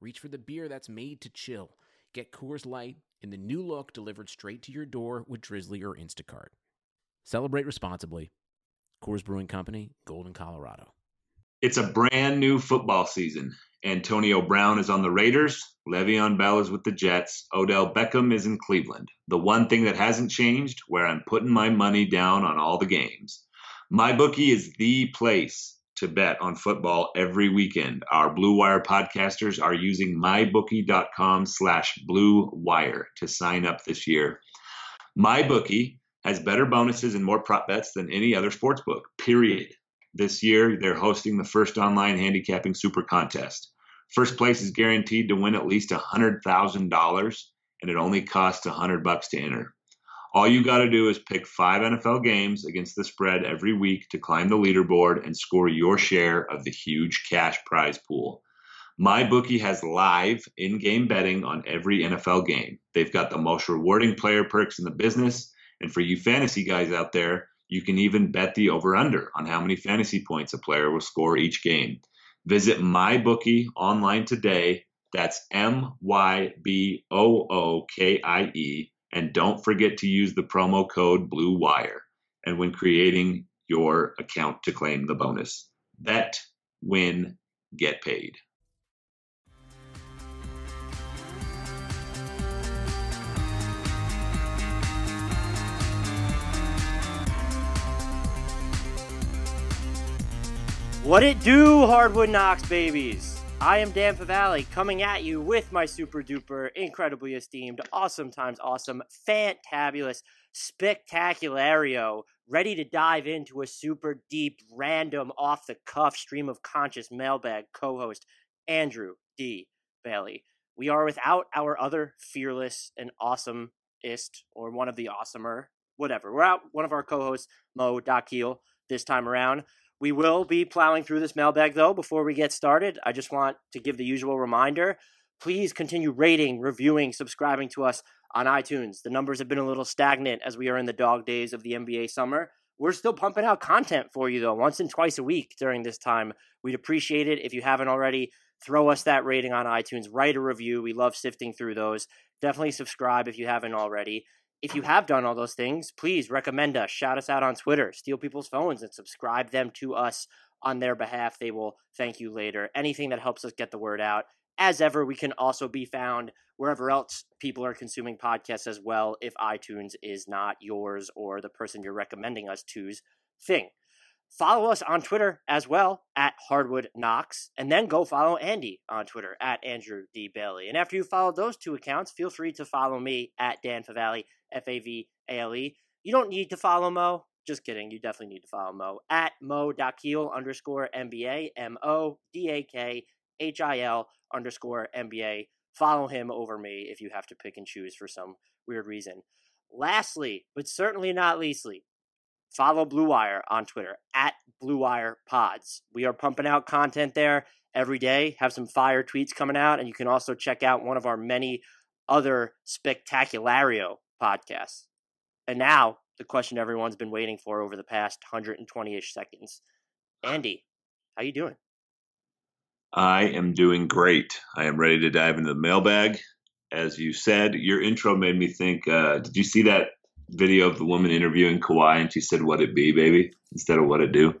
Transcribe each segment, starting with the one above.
reach for the beer that's made to chill. Get Coors Light in the new look delivered straight to your door with Drizzly or Instacart. Celebrate responsibly. Coors Brewing Company, Golden, Colorado. It's a brand new football season. Antonio Brown is on the Raiders. Le'Veon Bell is with the Jets. Odell Beckham is in Cleveland. The one thing that hasn't changed, where I'm putting my money down on all the games. MyBookie is the place to bet on football every weekend. Our Blue Wire podcasters are using mybookie.com slash blue wire to sign up this year. MyBookie has better bonuses and more prop bets than any other sports book, period. This year, they're hosting the first online handicapping super contest. First place is guaranteed to win at least $100,000, and it only costs 100 bucks to enter. All you got to do is pick five NFL games against the spread every week to climb the leaderboard and score your share of the huge cash prize pool. MyBookie has live in game betting on every NFL game. They've got the most rewarding player perks in the business. And for you fantasy guys out there, you can even bet the over under on how many fantasy points a player will score each game. Visit MyBookie online today. That's M Y B O O K I E and don't forget to use the promo code Blue Wire. And when creating your account to claim the bonus, bet, win, get paid. What it do, Hardwood Knocks babies? I am Dan Favale coming at you with my super duper, incredibly esteemed, awesome times awesome, fantabulous, spectaculario, ready to dive into a super deep, random, off the cuff stream of conscious mailbag co host, Andrew D. Bailey. We are without our other fearless and awesomest, or one of the awesomer, whatever. We're out one of our co hosts, Mo Dakhil, this time around. We will be plowing through this mailbag, though, before we get started. I just want to give the usual reminder. Please continue rating, reviewing, subscribing to us on iTunes. The numbers have been a little stagnant as we are in the dog days of the NBA summer. We're still pumping out content for you, though, once and twice a week during this time. We'd appreciate it if you haven't already. Throw us that rating on iTunes, write a review. We love sifting through those. Definitely subscribe if you haven't already if you have done all those things, please recommend us, shout us out on Twitter, steal people's phones, and subscribe them to us on their behalf. They will thank you later. Anything that helps us get the word out. As ever, we can also be found wherever else people are consuming podcasts as well, if iTunes is not yours or the person you're recommending us to's thing. Follow us on Twitter as well at Hardwood Knocks, and then go follow Andy on Twitter at Andrew D. Bailey. And after you follow those two accounts, feel free to follow me at Dan Favale, F A V A L E. You don't need to follow Mo. Just kidding. You definitely need to follow Mo at Mo Dakhil underscore NBA, M O D A K H I L underscore NBA. Follow him over me if you have to pick and choose for some weird reason. Lastly, but certainly not leastly, follow Blue Wire on Twitter at Blue Wire Pods. We are pumping out content there every day, have some fire tweets coming out, and you can also check out one of our many other spectaculario podcasts. And now, the question everyone's been waiting for over the past 120-ish seconds. Andy, how you doing? I am doing great. I am ready to dive into the mailbag. As you said, your intro made me think. Uh, did you see that video of the woman interviewing Kawhi and she said, "What it be, baby," instead of "What it do"?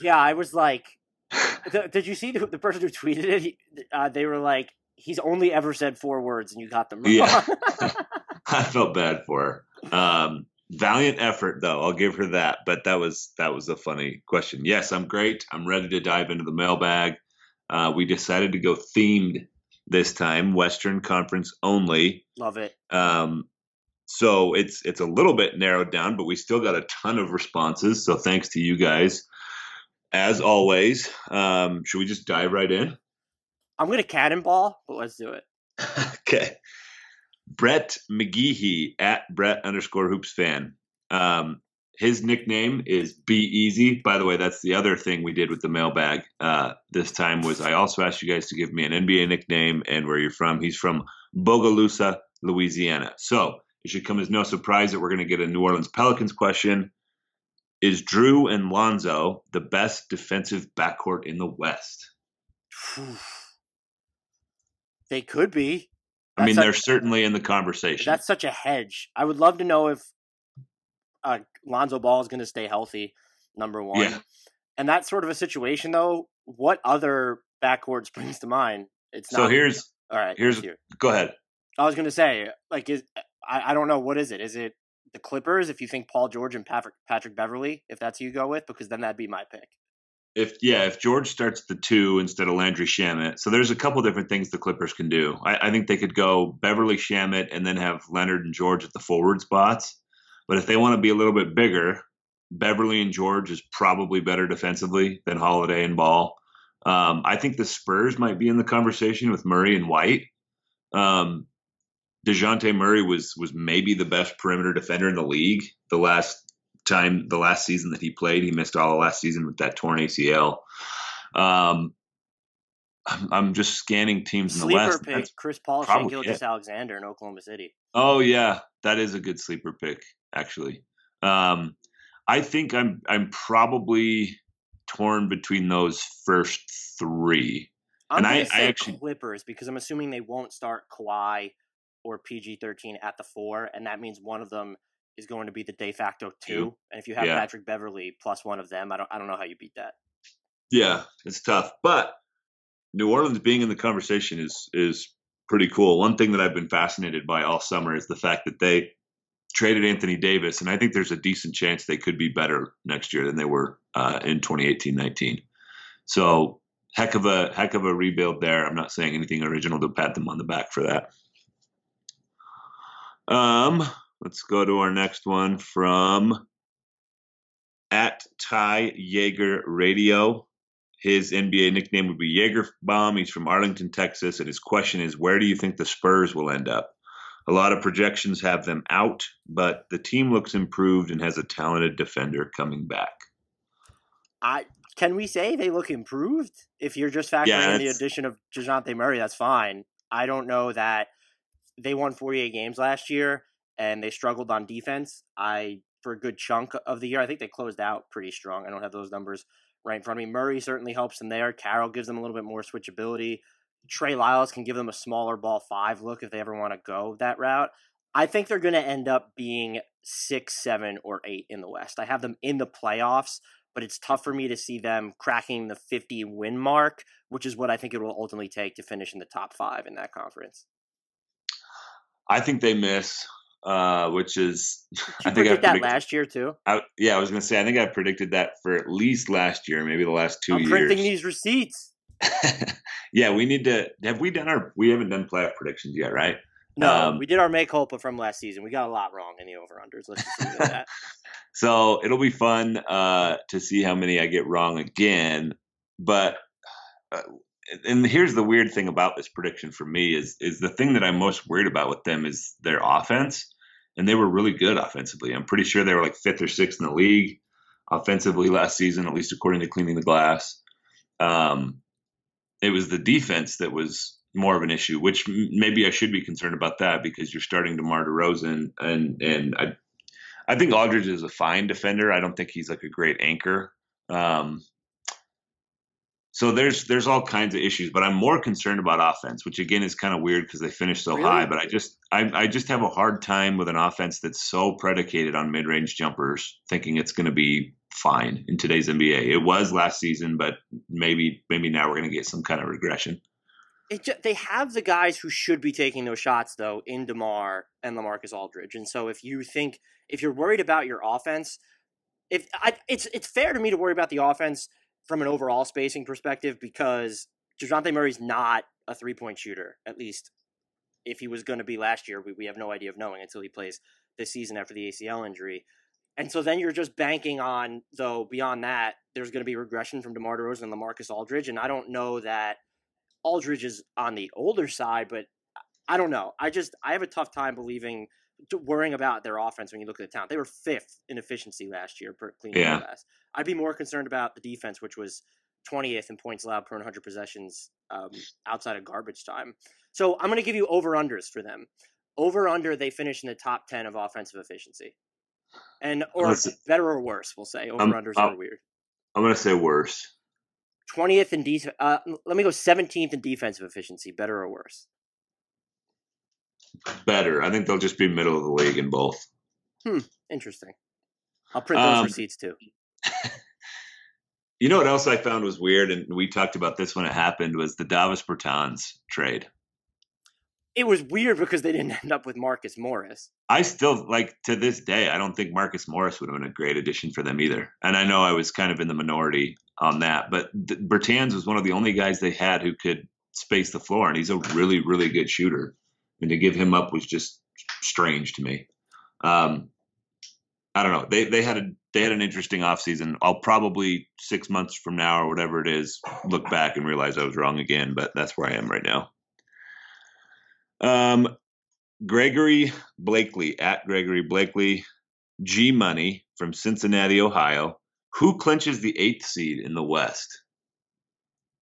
Yeah, I was like, did you see the, the, person who tweeted it? He, uh, they were like, "He's only ever said four words, and you got them wrong." Yeah, I felt bad for her. Um, valiant effort, though. I'll give her that. But that was that was a funny question. Yes, I'm great. I'm ready to dive into the mailbag. Uh, we decided to go themed this time, Western Conference only. Love it. Um, so it's it's a little bit narrowed down, but we still got a ton of responses. So thanks to you guys. As always, um, should we just dive right in? I'm gonna cannonball, but let's do it. okay. Brett McGeehee at Brett underscore hoops fan. Um, his nickname is Be Easy. By the way, that's the other thing we did with the mailbag uh, this time was I also asked you guys to give me an NBA nickname and where you're from. He's from Bogalusa, Louisiana. So it should come as no surprise that we're going to get a New Orleans Pelicans question. Is Jrue and Lonzo the best defensive backcourt in the West? They could be. I mean, they're such- certainly in the conversation. That's such a hedge. I would love to know if uh, Lonzo Ball is going to stay healthy. Number one, Yeah. and that's sort of a situation though. What other backcourt springs to mind? It's not, so here's all right. here's- let's go ahead. I was going to say, like, is I, I don't know what is it? Is it the Clippers? If you think Paul George and Patrick Patrick Beverley, if that's who you go with, because then that'd be my pick. If yeah, if George starts the two instead of Landry Shamet, so there's a couple different things the Clippers can do. I, I think they could go Beverley Shamet and then have Leonard and George at the forward spots. But if they want to be a little bit bigger, Beverley and George is probably better defensively than Holiday and Ball. Um, I think the Spurs might be in the conversation with Murray and White. Um, Dejounte Murray was was maybe the best perimeter defender in the league the last time the last season that he played. He missed all of last season with that torn ACL. Um, I'm, I'm just scanning teams in the Sleeper West. pick: That's- Chris Paul, Gilgeous it. Alexander in Oklahoma City. Oh yeah, that is a good sleeper pick actually. Um, I think I'm I'm probably torn between those first three. I'm And going I- to I actually- Clippers because I'm assuming they won't start Kawhi or PG13 at the four, and that means one of them is going to be the de facto two. Two. And if you have Yeah. Patrick Beverley plus one of them, I don't I don't know how you beat that. Yeah, it's tough, but New Orleans being in the conversation is is pretty cool. One thing that I've been fascinated by all summer is the fact that they traded Anthony Davis, and I think there's a decent chance they could be better next year than they were uh, in 2018-19. So heck of a heck of a rebuild there. I'm not saying anything original to pat them on the back for that. Um, let's go to our next one from at Ty Jaeger Radio. His NBA nickname would be Jaeger Bomb. He's from Arlington, Texas, and his question is, where do you think the Spurs will end up? A lot of projections have them out, but the team looks improved and has a talented defender coming back. I can we say they look improved? If you're just factoring Yeah, in the addition of Dejounte Murray, that's fine. I don't know that they won 48 games last year and they struggled on defense. I for a good chunk of the year, I think they closed out pretty strong. I don't have those numbers right in front of me. Murray certainly helps them there. Carroll gives them a little bit more switchability. Trey Lyles can give them a smaller ball five look if they ever want to go that route. I think they're going to end up being six, seven, or eight in the West. I have them in the playoffs, but it's tough for me to see them cracking the 50 win mark, which is what I think it will ultimately take to finish in the top five in that conference. I think they miss, uh, which is I think I predict that predicted- last year too? I, yeah, I was to say I think I predicted that for at least last year, maybe the last 2 I'm years. printing these receipts. yeah, we need to. Have we done our? We haven't done playoff predictions yet, right? No, Um, we did our make culpa from last season. We got a lot wrong in the over unders. Let's just that. So it'll be fun uh, to see how many I get wrong again. But uh, and here's the weird thing about this prediction for me is is the thing that I'm most worried about with them is their offense, and they were really good offensively. I'm pretty sure they were like fifth or sixth in the league offensively last season, at least according to Cleaning the Glass. Um, it was the defense that was more of an issue, which maybe I should be concerned about that because you're starting DeMar DeRozan, and and I I think Aldridge is a fine defender. I don't think he's like a great anchor. Um, so there's there's all kinds of issues, but I'm more concerned about offense, which again is kind of weird because they finished so Really? high. But I just I, I just have a hard time with an offense that's so predicated on mid range jumpers, thinking it's going to be fine in today's NBA. It was last season, but maybe maybe now we're going to get some kind of regression. It ju- they have the guys who should be taking those shots though in Demar and Lamarcus Aldridge, and so if you think if you're worried about your offense, if I, it's it's fair to me to worry about the offense from an overall spacing perspective because Dejounte Murray's not a three point shooter. At least if he was going to be last year, we, we have no idea of knowing until he plays this season after the ACL injury. And so then you're just banking on, though, beyond that, there's going to be regression from DeMar DeRozan and Lamarcus Aldridge. And I don't know that Aldridge is on the older side, but I don't know. I just I have a tough time believing worrying about their offense when you look at the talent. They were fifth in efficiency last year per clean yeah. pass. I'd be more concerned about the defense, which was 20th in points allowed per 100 possessions um, outside of garbage time. So I'm going to give you over unders for them. Over under, they finish in the top 10 of offensive efficiency, and or better or worse, we'll say over unders are weird. I'm going to say worse. 20th in defense. Uh, let me go 17th in defensive efficiency. Better or worse? Better. I think they'll just be middle of the league in both. Hmm. Interesting. I'll print those um, receipts too. you know what else I found was weird, and we talked about this when it happened, was the Davis Bertans trade. It was weird because they didn't end up with Marcus Morris. I still like to this day. I don't think Marcus Morris would have been a great addition for them either. And I know I was kind of in the minority on that, but Bertans was one of the only guys they had who could space the floor, and he's a really, really good shooter and to give him up was just strange to me. Um, I don't know. They they had a they had an interesting offseason. I'll probably six months from now or whatever it is look back and realize I was wrong again, but that's where I am right now. Um, Gregory Blakely at Gregory Blakely, G Money from Cincinnati, Ohio. Who clinches the eighth seed in the West?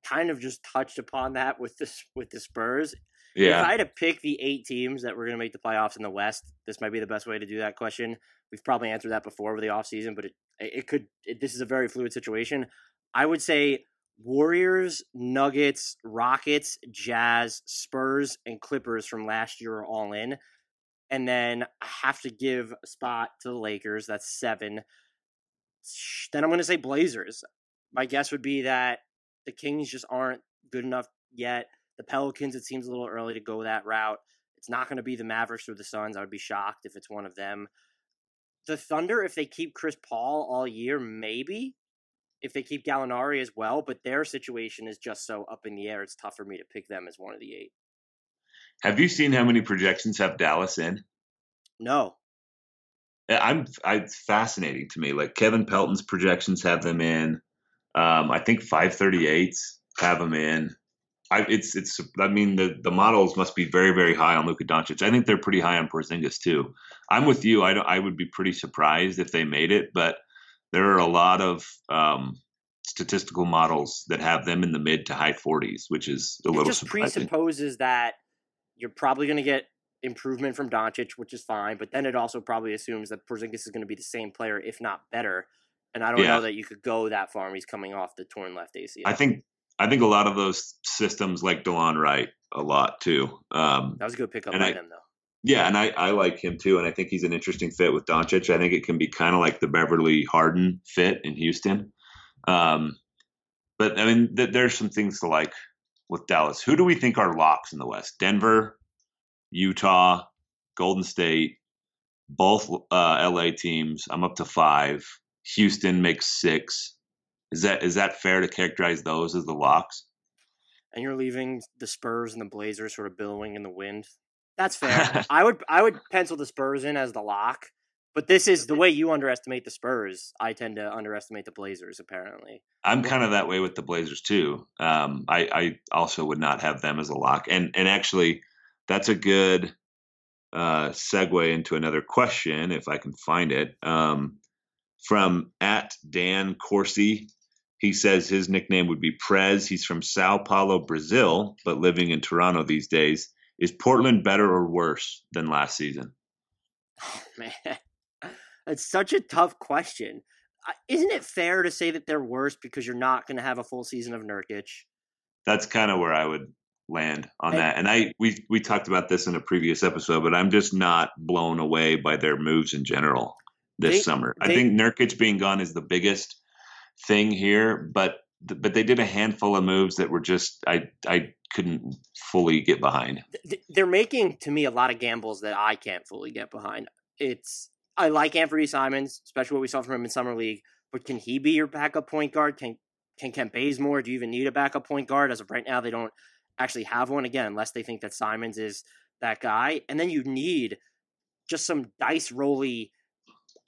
Kind of just touched upon that with this with the Spurs. Yeah. If I had to pick the eight teams that were going to make the playoffs in the West, this might be the best way to do that question. We've probably answered that before with the offseason, but it it could. It, this is a very fluid situation. I would say Warriors, Nuggets, Rockets, Jazz, Spurs, and Clippers from last year are all in. And then I have to give a spot to the Lakers. That's seven. Then I'm going to say Blazers. My guess would be that the Kings just aren't good enough yet. The Pelicans, it seems a little early to go that route. It's not going to be the Mavericks or the Suns. I would be shocked if it's one of them. The Thunder, if they keep Chris Paul all year, maybe. If they keep Gallinari as well, but their situation is just so up in the air, it's tough for me to pick them as one of the eight. Have you seen how many projections have Dallas in? No. I'm. I, it's fascinating to me. Like Kevin Pelton's projections have them in. Um, I think 538s have them in. I, it's it's. I mean, the the models must be very very high on Luka Doncic. I think they're pretty high on Porzingis too. I'm with you. I I would be pretty surprised if they made it, but there are a lot of um, statistical models that have them in the mid to high 40s, which is a little surprising. it little. just surprising. presupposes that you're probably going to get improvement from Doncic, which is fine, but then it also probably assumes that Porzingis is going to be the same player, if not better. And I don't yeah. know that you could go that far. He's coming off the torn left ACL. I think I think a lot of those systems like Delon Wright a lot too. Um, that was a good pickup by him though. Yeah, and I, I like him too, and I think he's an interesting fit with Doncic. I think it can be kind of like the Beverley Harden fit in Houston. Um, but I mean, th- there's some things to like with Dallas. Who do we think are locks in the West? Denver, Utah, Golden State, both uh, LA teams. I'm up to five. Houston makes six. Is that is that fair to characterize those as the locks? And you're leaving the Spurs and the Blazers sort of billowing in the wind. That's fair. I would I would pencil the Spurs in as the lock, but this is the way you underestimate the Spurs. I tend to underestimate the Blazers. Apparently, I'm kind of that way with the Blazers too. Um, I, I also would not have them as a lock, and and actually, that's a good uh, segue into another question if I can find it. Um, from at Dan Corsi he says his nickname would be Prez. He's from Sao Paulo, Brazil, but living in Toronto these days. Is Portland better or worse than last season? Oh, man, it's such a tough question. Isn't it fair to say that they're worse because you're not going to have a full season of Nurkic? That's kind of where I would land on and, that. And I we we talked about this in a previous episode, but I'm just not blown away by their moves in general this they, summer. They, I think Nurkic being gone is the biggest thing here, but but they did a handful of moves that were just I I couldn't fully get behind. They're making to me a lot of gambles that I can't fully get behind. It's I like Anthony Simons, especially what we saw from him in summer league. But can he be your backup point guard? Can can Kent Bazemore? Do you even need a backup point guard? As of right now, they don't actually have one. Again, unless they think that Simons is that guy, and then you need just some dice rolly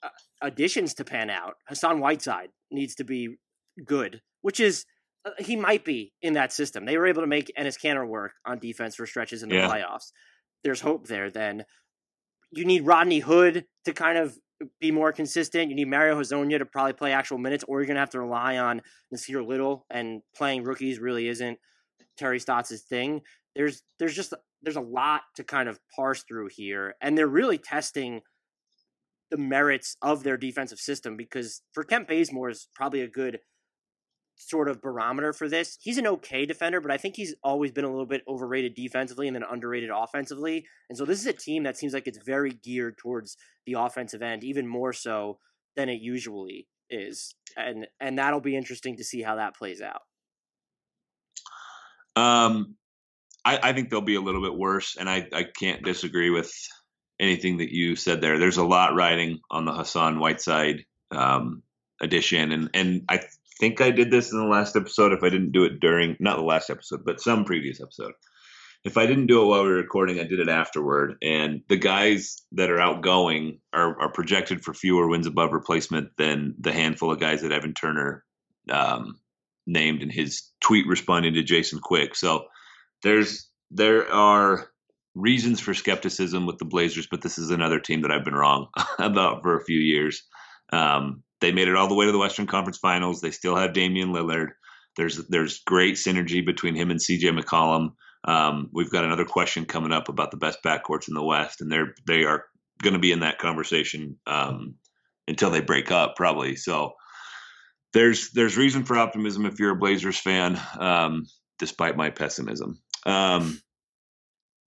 uh, additions to pan out. Hassan Whiteside needs to be good, which is uh, he might be in that system. They were able to make Enes Kanter work on defense for stretches in the Yeah. playoffs. There's hope there. Then you need Rodney Hood to kind of be more consistent. You need Mario Hezonja to probably play actual minutes, or you're gonna have to rely on Nassir Little, and playing rookies really isn't Terry Stotts' thing. There's there's just there's a lot to kind of parse through here, and they're really testing the merits of their defensive system because for Kent Bazemore is probably a good sort of barometer for this. He's an okay defender, but I think he's always been a little bit overrated defensively and then underrated offensively. And so this is a team that seems like it's very geared towards the offensive end, even more so than it usually is. And and that'll be interesting to see how that plays out. Um, I, I think they'll be a little bit worse, and I, I can't disagree with anything that you said there. There's a lot riding on the Hassan Whiteside um, addition, and and I think I did this in the last episode. If I didn't do it during, not the last episode, but some previous episode. If I didn't do it while we were recording, I did it afterward. And the guys that are outgoing are, are projected for fewer wins above replacement than the handful of guys that Evan Turner um, named in his tweet responding to Jason Quick. So there's there are reasons for skepticism with the Blazers, but this is another team that I've been wrong about for a few years. Um, they made it all the way to the Western Conference Finals. They still have Damian Lillard. There's there's great synergy between him and CJ McCollum. Um, we've got another question coming up about the best backcourts in the West, and they're they are going to be in that conversation um, until they break up, probably. So there's there's reason for optimism if you're a Blazers fan, um, despite my pessimism. Um,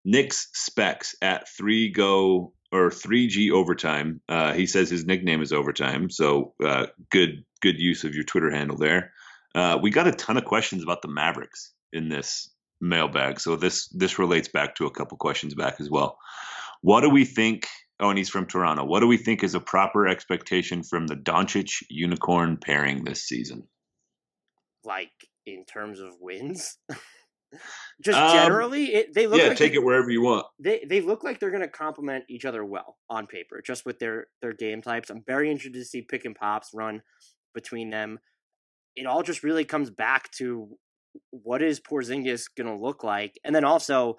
Nick's specs at three go or three G overtime. Uh, he says his nickname is overtime, so uh, good good use of your Twitter handle there. Uh, we got a ton of questions about the Mavericks in this mailbag, so this this relates back to a couple questions back as well. What do we think? Oh, and he's from Toronto. What do we think is a proper expectation from the Doncic Unicorn pairing this season? Like in terms of wins. Just Um, generally, it, they look yeah, like take they, it wherever you want. they they look like they're going to complement each other well on paper, just with their their game types. I'm very interested to see pick and pops run between them. It all just really comes back to what is Porzingis going to look like, and then also,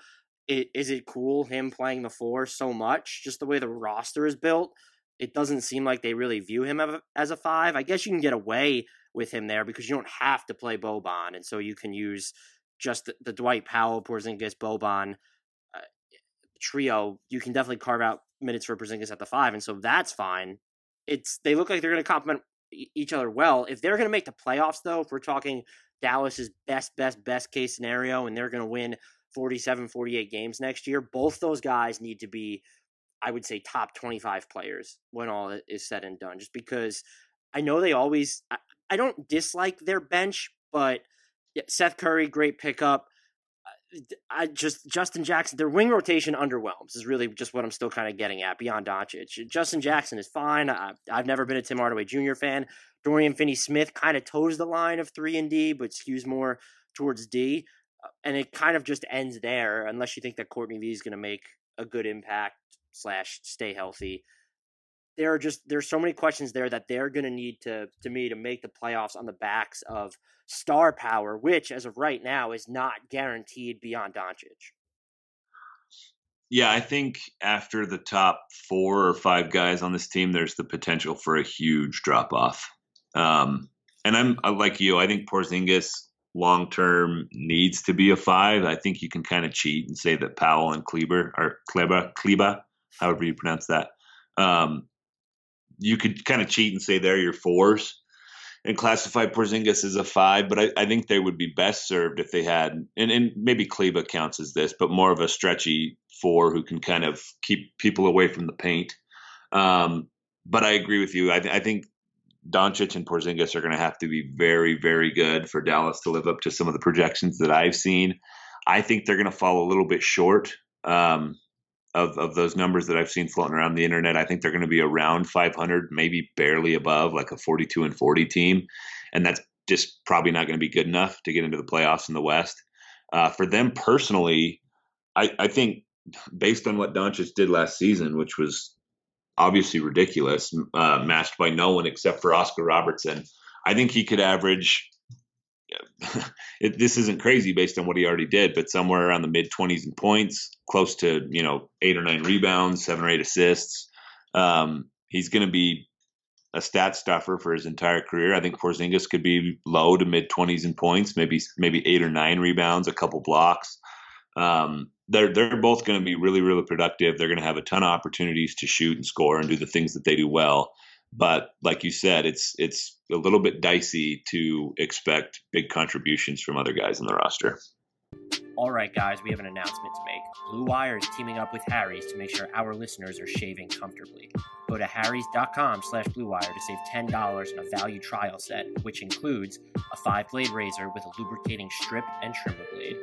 i- is it cool him playing the four so much? Just the way the roster is built, it doesn't seem like they really view him as a five. I guess you can get away with him there because you don't have to play Boban, and so you can use just the, the Dwight Powell, Porzingis, Boban uh, trio. You can definitely carve out minutes for Porzingis at the five, and so that's fine. It's they look like they're going to complement each other well. If they're going to make the playoffs, though, if we're talking Dallas's best, best, best case scenario, and they're going to win 47, 48 games next year, both those guys need to be, I would say, top 25 players when all is said and done. Just because I know they always, I, I don't dislike their bench, but yeah, Seth Curry, great pickup. Uh, I just Justin Jackson, their wing rotation underwhelms is really just what I'm still kind of getting at beyond Doncic. Justin Jackson is fine. I, I've never been a Tim Hardaway Jr. fan. Dorian Finney-Smith kind of toes the line of three and D, but skews more towards D, Uh, and it kind of just ends there unless you think that Courtney Lee is going to make a good impact slash stay healthy. There are just there's so many questions there that they're going to need to to me to make the playoffs on the backs of star power, which as of right now is not guaranteed beyond Doncic. Yeah, I think after the top four or five guys on this team, there's the potential for a huge drop off. Um, and I'm like you. I think Porzingis long term needs to be a five. I think you can kind of cheat and say that Powell and Kleber or Kleber, Kleba, however you pronounce that. Um, you could kind of cheat and say they're your fours and classify Porzingis as a five, but I, I think they would be best served if they had, and, and maybe Kleba counts as this, but more of a stretchy four who can kind of keep people away from the paint. Um, but I agree with you. I, th- I think Doncic and Porzingis are going to have to be very, very good for Dallas to live up to some of the projections that I've seen. I think they're going to fall a little bit short um, of of those numbers that I've seen floating around the internet. I think they're going to be around 500, maybe barely above, like a 42 and 40 team, and that's just probably not going to be good enough to get into the playoffs in the West. Uh, for them personally, I, I think based on what Doncic did last season, which was obviously ridiculous, uh, matched by no one except for Oscar Robertson. I think he could average it, this isn't crazy based on what he already did, but somewhere around the mid 20s in points, close to you know eight or nine rebounds, seven or eight assists. Um, he's going to be a stat stuffer for his entire career. I think Porzingis could be low to mid 20s in points, maybe maybe eight or nine rebounds, a couple blocks. Um, they're they're both going to be really really productive. They're going to have a ton of opportunities to shoot and score and do the things that they do well. But like you said, it's it's a little bit dicey to expect big contributions from other guys in the roster. All right, guys, we have an announcement to make. Blue Wire is teaming up with Harry's to make sure our listeners are shaving comfortably. Go to harrys.com slash bluewire to save $10 on a value trial set, which includes a five-blade razor with a lubricating strip and trimmer blade,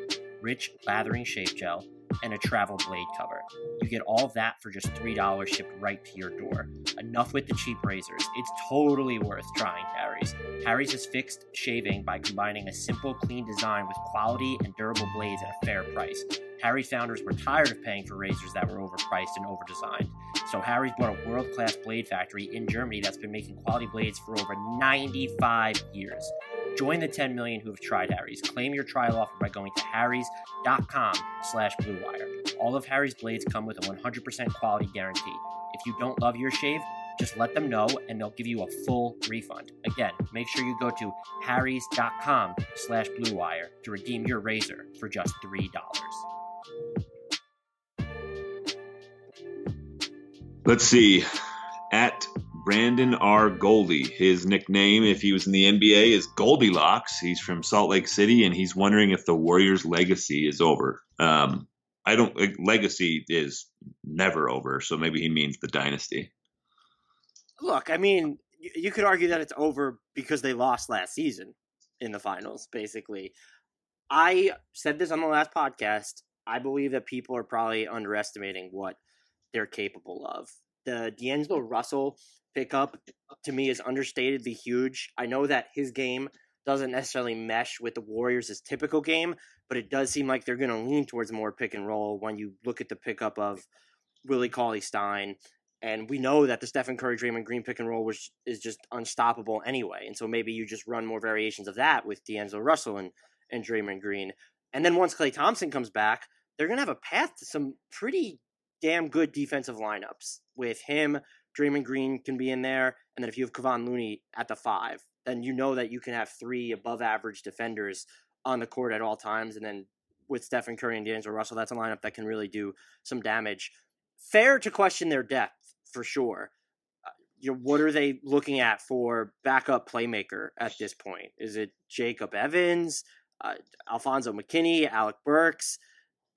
rich lathering shave gel, and a travel blade cover. You get all that for just $3 shipped right to your door. Enough with the cheap razors. It's totally worth trying Harry's. Harry's has fixed shaving by combining a simple, clean design with quality and durable blades at a fair price. Harry's founders were tired of paying for razors that were overpriced and overdesigned. So Harry's bought a world-class blade factory in Germany that's been making quality blades for over 95 years. Join the 10 million who have tried Harry's. Claim your trial offer by going to harrys.com slash bluewire. All of Harry's blades come with a 100% quality guarantee. If you don't love your shave, just let them know and they'll give you a full refund. Again, make sure you go to harrys.com slash bluewire to redeem your razor for just $3. Let's see. At Brandon R. Goldie. His nickname, if he was in the NBA, is Goldilocks. He's from Salt Lake City, and he's wondering if the Warriors' legacy is over. Um, I don't. Legacy is never over, so maybe he means the dynasty. Look, I mean, you could argue that it's over because they lost last season in the finals. Basically, I said this on the last podcast. I believe that people are probably underestimating what they're capable of. The D'Angelo Russell pickup to me is understatedly huge. I know that his game doesn't necessarily mesh with the Warriors' typical game, but it does seem like they're going to lean towards more pick and roll when you look at the pickup of Willie Cauley Stein. And we know that the Stephen Curry Draymond Green pick and roll was is just unstoppable anyway. And so maybe you just run more variations of that with D'Angelo Russell and, and Draymond Green. And then once Klay Thompson comes back, they're going to have a path to some pretty damn good defensive lineups with him, Draymond Green can be in there, and then if you have Kevon Looney at the five, then you know that you can have three above average defenders on the court at all times, and then with Stephen Curry and D'Angelo Russell, that's a lineup that can really do some damage. Fair to question their depth for sure. Uh, you what are they looking at for backup playmaker at this point? Is it Jacob Evans, uh, Alfonzo McKinnie, Alec Burks?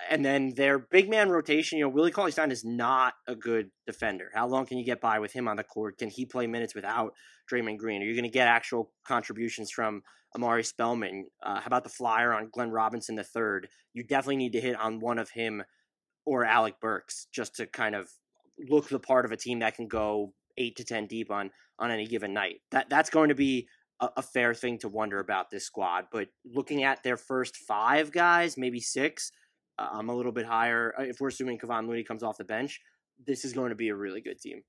And then their big man rotation, you know, Willie Cauley Stein is not a good defender. How long can you get by with him on the court? Can he play minutes without Draymond Green? Are you going to get actual contributions from Omari Spellman? Uh, how about the flyer on Glenn Robinson III? You definitely need to hit on one of him or Alec Burks just to kind of look the part of a team that can go eight to ten deep on on any given night. That that's going to be a, a fair thing to wonder about this squad. But looking at their first five guys, maybe six I'm a little bit higher. Uh, if we're assuming Kevon Looney comes off the bench, this is going to be a really good team.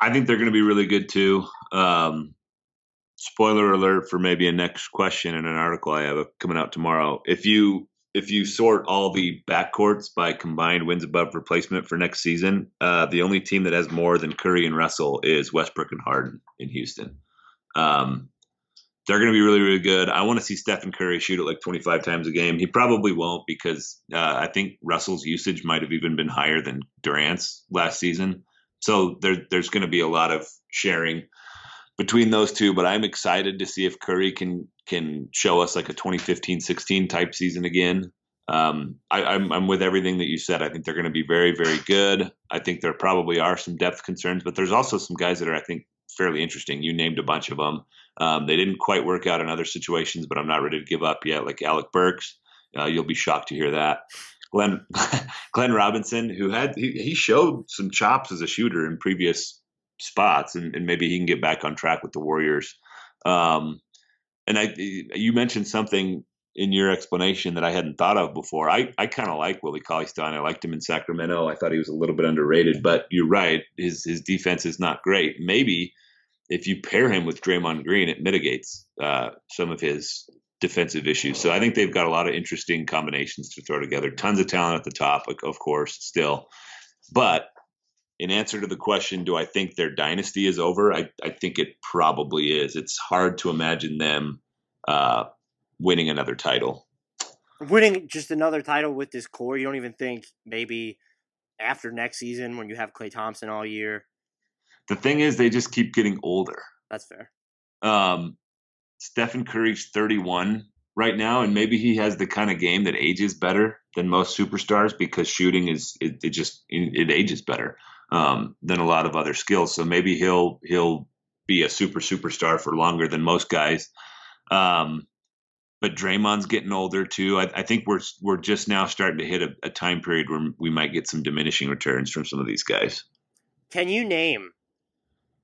I think they're going to be really good too. Um, spoiler alert for maybe a next question in an article I have coming out tomorrow. If you if you sort all the backcourts by combined wins above replacement for next season, uh, the only team that has more than Curry and Russell is Westbrook and Harden in Houston. Um, they're going to be really, really good. I want to see Stephen Curry shoot it like 25 times a game. He probably won't because uh, I think Russell's usage might have even been higher than Durant's last season. So there, there's going to be a lot of sharing between those two. But I'm excited to see if Curry can can show us like a 2015-16 type season again. Um, I, I'm, I'm with everything that you said. I think they're going to be very, very good. I think there probably are some depth concerns, but there's also some guys that are, I think, fairly interesting. You named a bunch of them. Um, they didn't quite work out in other situations, but I'm not ready to give up yet. Like Alec Burks, uh, you'll be shocked to hear that. Glenn Glenn Robinson, who had he, he, showed some chops as a shooter in previous spots, and, and, maybe he can get back on track with the Warriors. Um, and I, you mentioned something in your explanation that I hadn't thought of before. I, I kind of like Willie Cauley Stein. I liked him in Sacramento. I thought he was a little bit underrated, but you're right. His his defense is not great. Maybe if you pair him with Draymond Green, it mitigates uh, some of his defensive issues. So I think they've got a lot of interesting combinations to throw together. Tons of talent at the top, of course, still. But in answer to the question, do I think their dynasty is over? I, I think it probably is. It's hard to imagine them uh, winning another title. Winning just another title with this core, you don't even think maybe after next season when you have Klay Thompson all year. The thing is, they just keep getting older. That's fair. Um, Stephen Curry's 31 right now, and maybe he has the kind of game that ages better than most superstars because shooting is it, it just it, ages better um, than a lot of other skills. So maybe he'll he'll be a super superstar for longer than most guys. Um, but Draymond's getting older too. I, I, think we're we're just now starting to hit a, a time period where we might get some diminishing returns from some of these guys. Can you name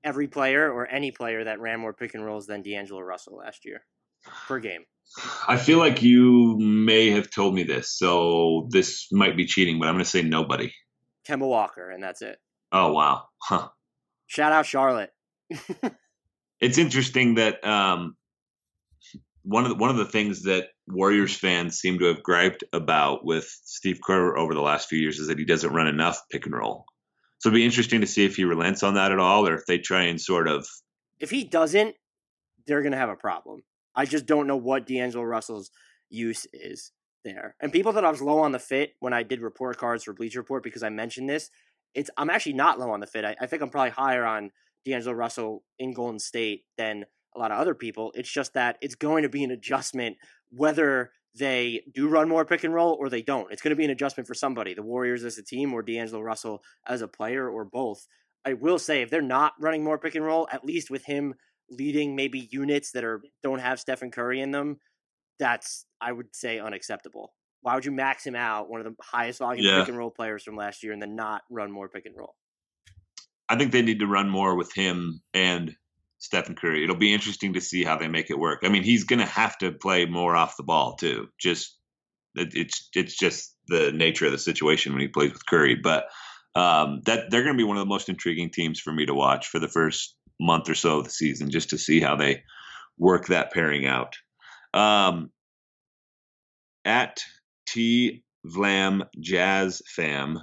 every player or any player that ran more pick and rolls than D'Angelo Russell last year per game? I feel like you may have told me this, so this might be cheating, but I'm going to say nobody. Kemba Walker, and that's it. Oh wow! Huh. Shout out Charlotte. it's interesting that um, one of the, one of the things that Warriors fans seem to have griped about with Steve Kerr over the last few years is that he doesn't run enough pick and roll. So it'd be interesting to see if he relents on that at all, or if they try and sort of. If he doesn't, they're going to have a problem. I just don't know what D'Angelo Russell's use is there. And people thought I was low on the fit when I did report cards for Bleacher Report because I mentioned this. It's I'm actually not low on the fit. I, I think I'm probably higher on D'Angelo Russell in Golden State than a lot of other people. It's just that it's going to be an adjustment whether they do run more pick and roll or they don't. It's going to be an adjustment for somebody, the Warriors as a team or D'Angelo Russell as a player or both. I will say if they're not running more pick and roll, at least with him leading maybe units that are don't have Stephen Curry in them, that's I would say unacceptable. Why would you max him out, one of the highest volume yeah. pick and roll players from last year, and then not run more pick and roll? I think they need to run more with him and Stephen Curry. It'll be interesting to see how they make it work. I mean, he's going to have to play more off the ball too. Just it's it's just the nature of the situation when he plays with Curry. But um, that they're going to be one of the most intriguing teams for me to watch for the first month or so of the season, just to see how they work that pairing out. Um, at T Vlam Jazz Fam,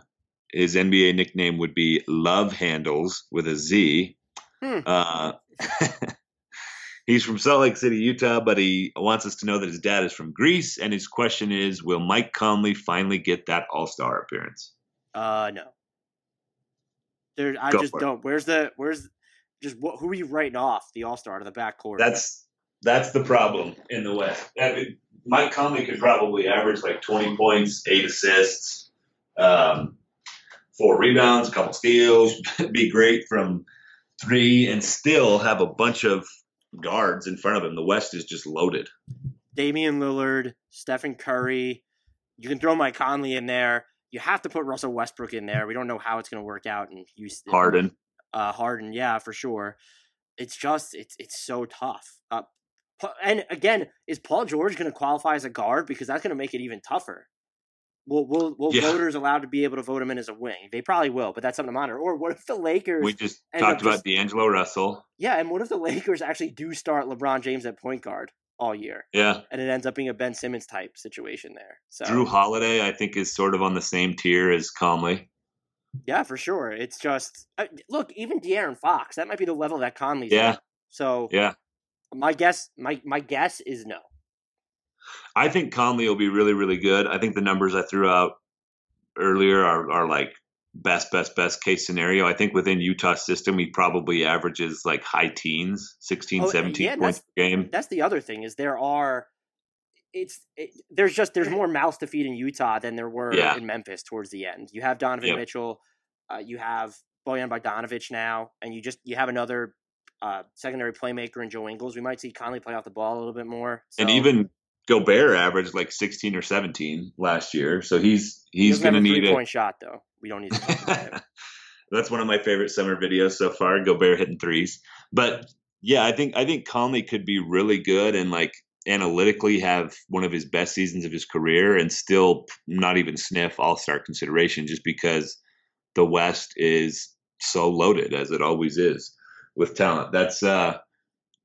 his NBA nickname would be Love Handles with a Z. Hmm. Uh, He's from Salt Lake City, Utah, but he wants us to know that his dad is from Greece. And his question is Will Mike Conley finally get that All Star appearance? Uh, no. There, I Go just don't. Where's the, where's, just what, who are you writing off the All Star to the backcourt? That's, that's the problem in the West. I mean, Mike Conley could probably average like 20 points, eight assists, um, four rebounds, a couple steals, be great from three and still have a bunch of guards in front of him. The West is just loaded. Damian Lillard, Stephen Curry. You can throw Mike Conley in there. You have to put Russell Westbrook in there. We don't know how it's going to work out in Houston. Harden. Uh, Harden, yeah, for sure. It's just it's it's so tough. Uh, and again, is Paul George going to qualify as a guard because that's going to make it even tougher? Will will will yeah. voters allowed to be able to vote him in as a wing? They probably will, but that's something to monitor. Or what if the Lakers? We just talked about just, D'Angelo Russell. Yeah, and what if the Lakers actually do start LeBron James at point guard all year? Yeah, and it ends up being a Ben Simmons type situation there. So Jrue Holiday, I think, is sort of on the same tier as Conley. Yeah, for sure. It's just uh, look, even De'Aaron Fox, that might be the level that Conley's yeah. At. So yeah, my guess, my my guess is no. I think Conley will be really, really good. I think the numbers I threw out earlier are, are like best, best, best case scenario. I think within Utah's system, he probably averages like high teens, 16, oh, 17 yeah, points per game. That's the other thing is there are, it's it, there's just there's more mouths to feed in Utah than there were yeah. in Memphis towards the end. You have Donovan yep. Mitchell, uh, you have Bojan Bogdanovic now, and you just you have another uh, secondary playmaker in Joe Ingles. We might see Conley play off the ball a little bit more. So. And even Gobert averaged like 16 or 17 last year, so he's he's he going to need a point shot though. We don't need. To That's one of my favorite summer videos so far. Gobert hitting threes, but yeah, I think I think Conley could be really good and like analytically have one of his best seasons of his career and still not even sniff All Star consideration just because the West is so loaded as it always is. with talent. That's uh,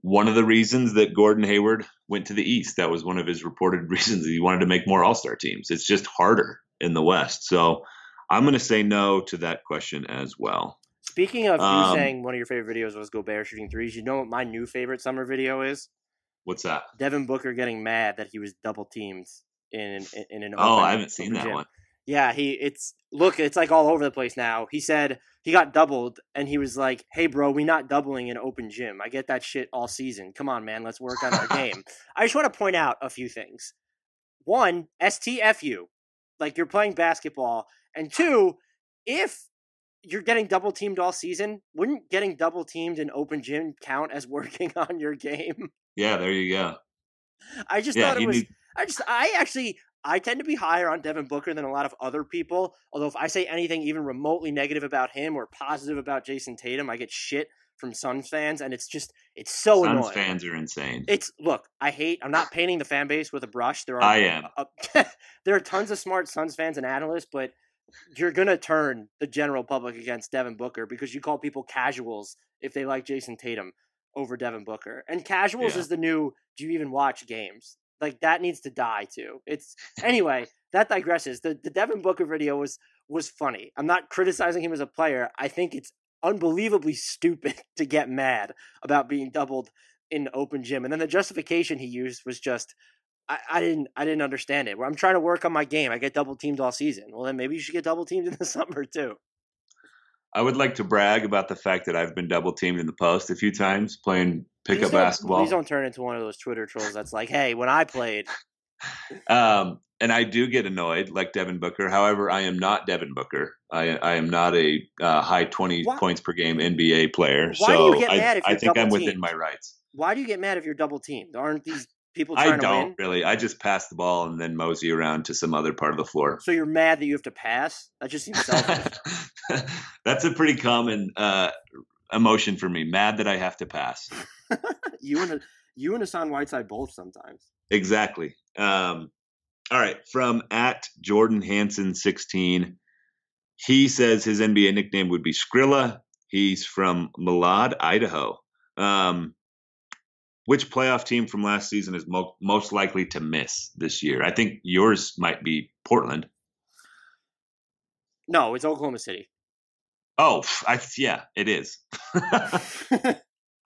one of the reasons that Gordon Hayward went to the East. That was one of his reported reasons he wanted to make more All Star teams. It's just harder in the West. So I'm going to say no to that question as well. Speaking of Um, you saying one of your favorite videos was Gobert shooting threes, you know what my new favorite summer video is? What's that? Devin Booker getting mad that he was double teamed in in, in an Oh, I haven't seen that gym. one. Yeah, he it's look, it's like all over the place now. He said he got doubled and he was like, "Hey bro, we not doubling in open gym. I get that shit all season. Come on, man, let's work on our game." I just want to point out a few things. One, STFU. Like you're playing basketball, and two, if you're getting double teamed all season, wouldn't getting double teamed in open gym count as working on your game? Yeah, there you go. I just Yeah, thought it was need- I just I actually I tend to be higher on Devin Booker than a lot of other people. Although if I say anything even remotely negative about him or positive about Jayson Tatum, I get shit from Suns fans, and it's just it's so Suns annoying. fans are insane. It's look, I hate. I'm not painting the fan base with a brush. There are I am. uh, there are tons of smart Suns fans and analysts, but you're gonna turn the general public against Devin Booker because you call people casuals if they like Jayson Tatum over Devin Booker. And casuals Yeah. is the new. Do you even watch games? Like that needs to die too. It's anyway. that digresses. The the Devin Booker video was was funny. I'm not criticizing him as a player. I think it's unbelievably stupid to get mad about being doubled in open gym. And then the justification he used was just I, I didn't I didn't understand it. Where I'm trying to work on my game. I get double teamed all season. Well then maybe you should get double teamed in the summer too. I would like to brag about the fact that I've been double teamed in the post a few times playing pickup basketball. Please don't turn into one of those Twitter trolls that's like, hey, when I played Um, and I do get annoyed, like Devin Booker. However, I am not Devin Booker. I, I am not a uh, high twenty Why- points per game NBA player. Why do so you get I, mad if you're think I'm within double-teamed? my rights. why do you get mad if you're double teamed? Aren't these people I don't really. I just pass the ball and then mosey around to some other part of the floor. So you're mad that you have to pass? That just seems selfish. That's a pretty common uh, emotion for me. Mad that I have to pass. you and you and Hassan Whiteside both sometimes. Exactly. Um, all right. From at Jordan Hansen 16. He says his NBA nickname would be Skrilla. He's from Malad, Idaho. Um, which playoff team from last season is mo- most likely to miss this year? I think yours might be Portland. No, it's Oklahoma City. Oh, I, yeah, it is.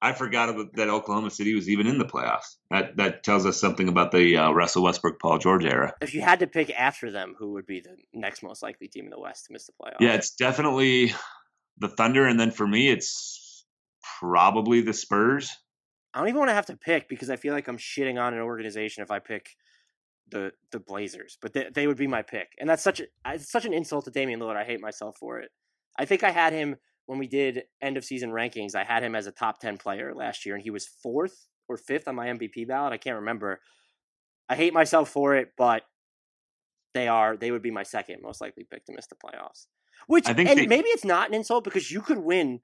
I forgot about, that Oklahoma City was even in the playoffs. That that tells us something about the uh, Russell Westbrook, Paul George era. if you had to pick after them, who would be the next most likely team in the West to miss the playoffs? Yeah, it's definitely the Thunder, and then for me, it's probably the Spurs. I don't even want to have to pick because I feel like I'm shitting on an organization if I pick the the Blazers, but they, they would be my pick, and that's such a it's such an insult to Damian Lillard. I hate myself for it. I think I had him when we did end of season rankings. I had him as a top ten player last year, and he was fourth or fifth on my MVP ballot. I can't remember. I hate myself for it, but they are they would be my second most likely pick to miss the playoffs. Which and they- maybe it's not an insult because you could win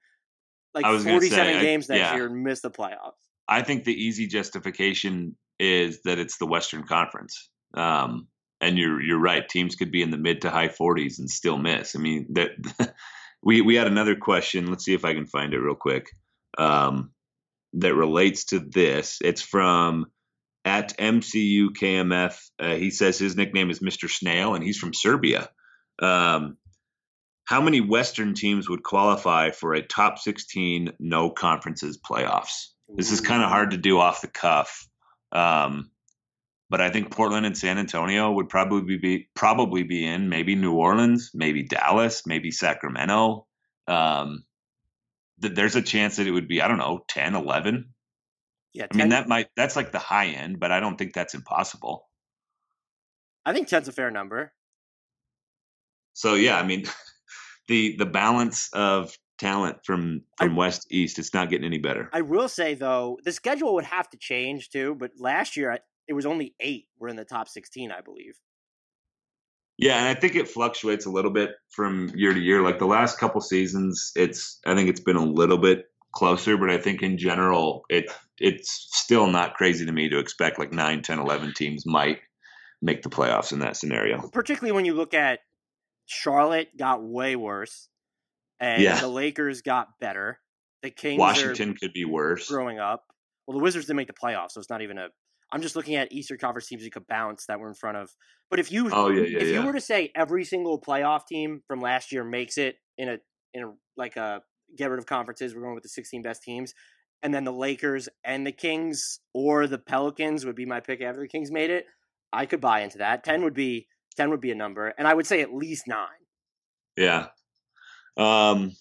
like gonna 47 say, I- games next yeah. year and miss the playoffs. I think the easy justification is that it's the Western Conference. Um, and you're you're right. Teams could be in the mid to high 40s and still miss. I mean that we we had another question. Let's see if I can find it real quick. Um, that relates to this. It's from at MCU KMF. Uh, he says his nickname is Mr. Snail and he's from Serbia. Um, how many Western teams would qualify for a top 16 no conferences playoffs? This is kind of hard to do off the cuff. Um, but I think Portland and San Antonio would probably be probably be in. Maybe New Orleans, maybe Dallas, maybe Sacramento. Um, th- there's a chance that it would be I don't know 10, 11. Yeah, I mean that might that's like the high end, but I don't think that's impossible. I think 10's a fair number. So yeah, I mean the the balance of talent from from west to east, it's not getting any better. I will say though, the schedule would have to change too. But last year, it was only eight were in the top 16, I believe. Yeah, and I think it fluctuates a little bit from year to year. Like the last couple seasons, it's I think it's been a little bit closer, but I think in general it it's still not crazy to me to expect like 9, 10, 11 teams might make the playoffs in that scenario. Particularly when you look at Charlotte got way worse, and Yeah. the Lakers got better, The Kings Washington could be worse. growing up. Well, the Wizards didn't make the playoffs, so it's not even a. I'm just looking at Eastern Conference teams you could bounce that were in front of. But if you Oh yeah, yeah, if you were to say every single playoff team from last year makes it in a in a like a get rid of conferences, we're going with the 16 best teams, and then the Lakers and the Kings or the Pelicans would be my pick after the Kings made it. I could buy into that. Ten would be ten would be a number, and I would say at least nine. Yeah. Um.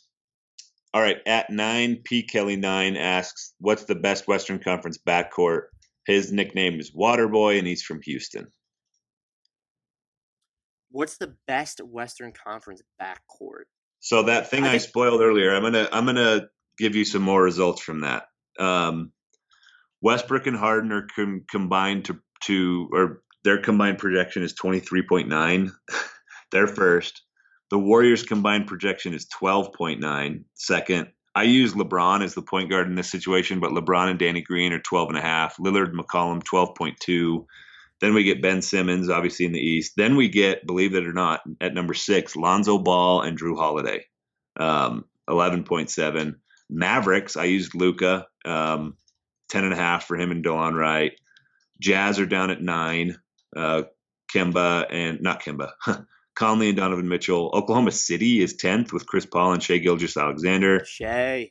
All right. At nine, P Kelly nine asks, "What's the best Western Conference backcourt?" His nickname is Waterboy, and he's from Houston. What's the best Western Conference backcourt? So that thing I I, think- spoiled earlier, I'm gonna I'm gonna give you some more results from that. Um, Westbrook and Harden are com- combined to to or their combined projection is 23.9. They're first. The Warriors combined projection is 12.9. Second. I use LeBron as the point guard in this situation, but LeBron and Danny Green are 12 and a half. Lillard, McCollum 12.2. Then we get Ben Simmons, obviously in the East. Then we get, believe it or not, at number six, Lonzo Ball and Jrue Holiday, um, 11.7. Mavericks, I used Luka, um, 10 and a half for him and Delon Wright. Jazz are down at nine. Uh, Kemba and not Kemba, Conley and Donovan Mitchell. Oklahoma City is 10th with Chris Paul and Shea Gilgis Alexander. Shai.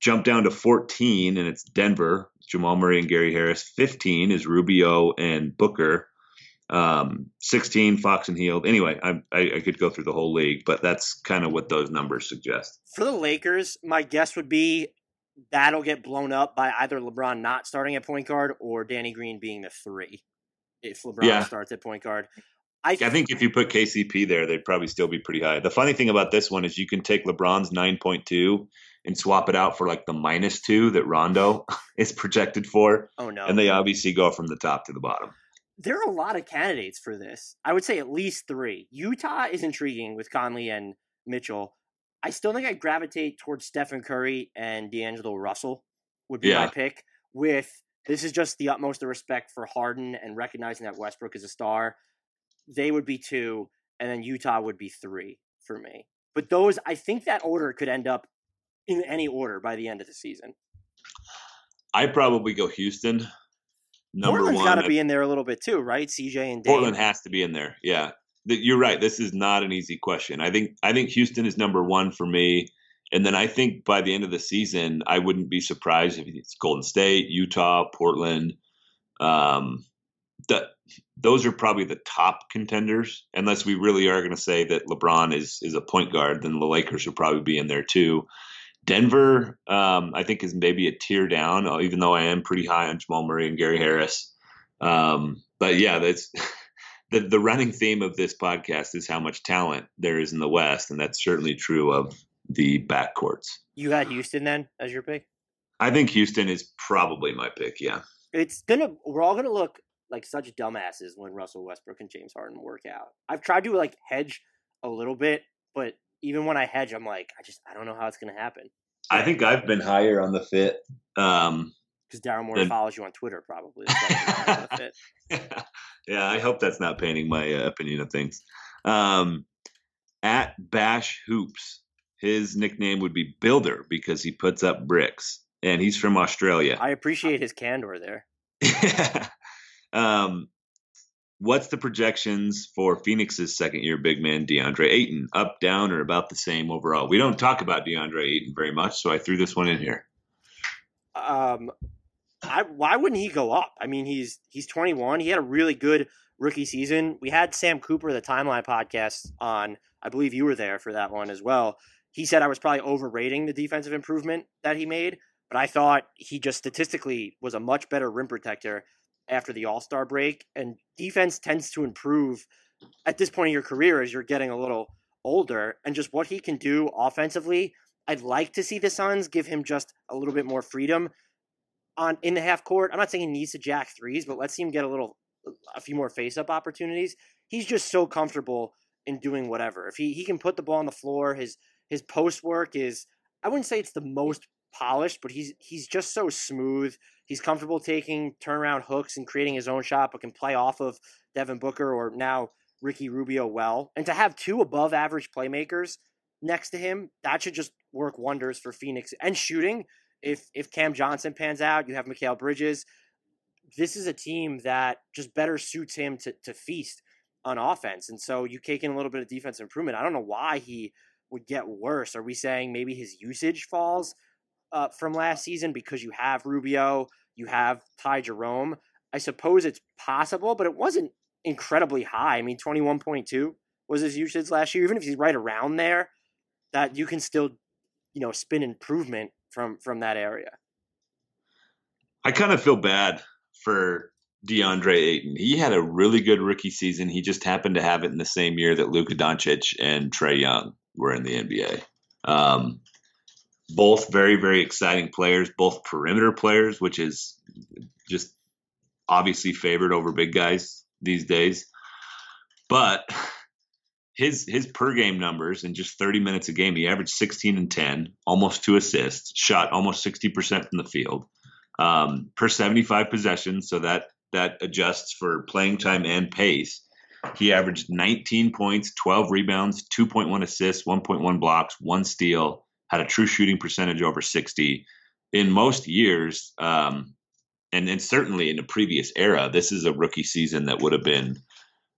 Jump down to 14, and it's Denver, Jamal Murray and Gary Harris. 15 is Rubio and Booker. Um, 16, Fox and Hield. Anyway, I, I, I could go through the whole league, but that's kind of what those numbers suggest. For the Lakers, my guess would be that'll get blown up by either LeBron not starting at point guard or Danny Green being the three. If LeBron Yeah. starts at point guard, I, I think if you put KCP there, they'd probably still be pretty high. The funny thing about this one is you can take LeBron's 9.2 and swap it out for like the minus two that Rondo is projected for, oh no, and they obviously go from the top to the bottom. there are a lot of candidates for this. I would say at least three. Utah is intriguing with Conley and Mitchell. I still think I gravitate towards Stephen Curry and D'Angelo Russell would be my pick. With this is just the utmost of respect for Harden and recognizing that Westbrook is a star. They would be two, and then Utah would be three for me. But those, I think that order could end up in any order by the end of the season. I probably go Houston. Number Portland's one, got to be in there a little bit too, right? CJ and Dame. Portland has to be in there. Yeah, you're right. This is not an easy question. I think I think Houston is number one for me, and then I think by the end of the season, I wouldn't be surprised if it's Golden State, Utah, Portland. Um, that those are probably the top contenders. Unless we really are going to say that LeBron is is a point guard, then the Lakers would probably be in there too. Denver, um, I think, is maybe a tier down, uh, even though I am pretty high on Jamal Murray and Gary Harris. Um, but yeah, that's the the running theme of this podcast is how much talent there is in the West, and that's certainly true of the backcourts. You had Houston then as your pick. I think Houston is probably my pick. Yeah, It's gonna. We're all gonna look like such dumbasses when Russell Westbrook and James Harden work out. I've tried to like hedge a little bit, but even when I hedge, I'm like, I just I don't know how it's gonna happen I think I've been higher on the fit. Um, because Daryl Morey follows you on Twitter, probably. That's why I'm not gonna fit. yeah, I hope that's not painting my uh, opinion of things. Um, at Bash Hoops, his nickname would be Builder because he puts up bricks, and he's from Australia. I appreciate his candor there. um, what's the projections for Phoenix's second year big man DeAndre Ayton? Up, down, or about the same overall? We don't talk about DeAndre Ayton very much, so I threw this one in here. Um, I why wouldn't he go up? I mean, he's he's 21. He had a really good rookie season. We had Sam Cooper, the Timeline podcast, on. I believe you were there for that one as well. He said I was probably overrating the defensive improvement that he made, but I thought he just statistically was a much better rim protector after the All Star break. And defense tends to improve at this point in your career as you're getting a little older, and just what he can do offensively. I'd like to see the Suns give him just a little bit more freedom on in the half court. I'm not saying he needs to jack threes, but let's see him get a little a few more face up opportunities. He's just so comfortable in doing whatever. If he, he can put the ball on the floor, his his post work is I wouldn't say it's the most polished, but he's he's just so smooth. He's comfortable taking turnaround hooks and creating his own shot, but can play off of Devin Booker or now Ricky Rubio well. And to have two above average playmakers next to him. That should just work wonders for Phoenix and shooting. If if Cam Johnson pans out, you have Mikal Bridges. This is a team that just better suits him to to feast on offense. And so you take in a little bit of defense improvement. I don't know why he would get worse. Are we saying maybe his usage falls uh, from last season because you have Rubio, you have Ty Jerome? I suppose it's possible, but it wasn't incredibly high. I mean, 21.2 was his usage last year. Even if he's right around there, that you can still, you know, spin improvement from from that area. I kind of feel bad for DeAndre Ayton. He had a really good rookie season. He just happened to have it in the same year that Luka Doncic and Trae Young were in the NBA. Um, both very, very exciting players, both perimeter players, which is just obviously favored over big guys these days. But his his per game numbers in just 30 minutes a game, he averaged 16 and 10, almost two assists, shot almost 60% from the field. Um, per 75 possessions, so that that adjusts for playing time and pace. He averaged 19 points, 12 rebounds, 2.1 assists, 1.1 blocks, one steal, had a true shooting percentage over 60. In most years, um, and, and certainly in the previous era, this is a rookie season that would have been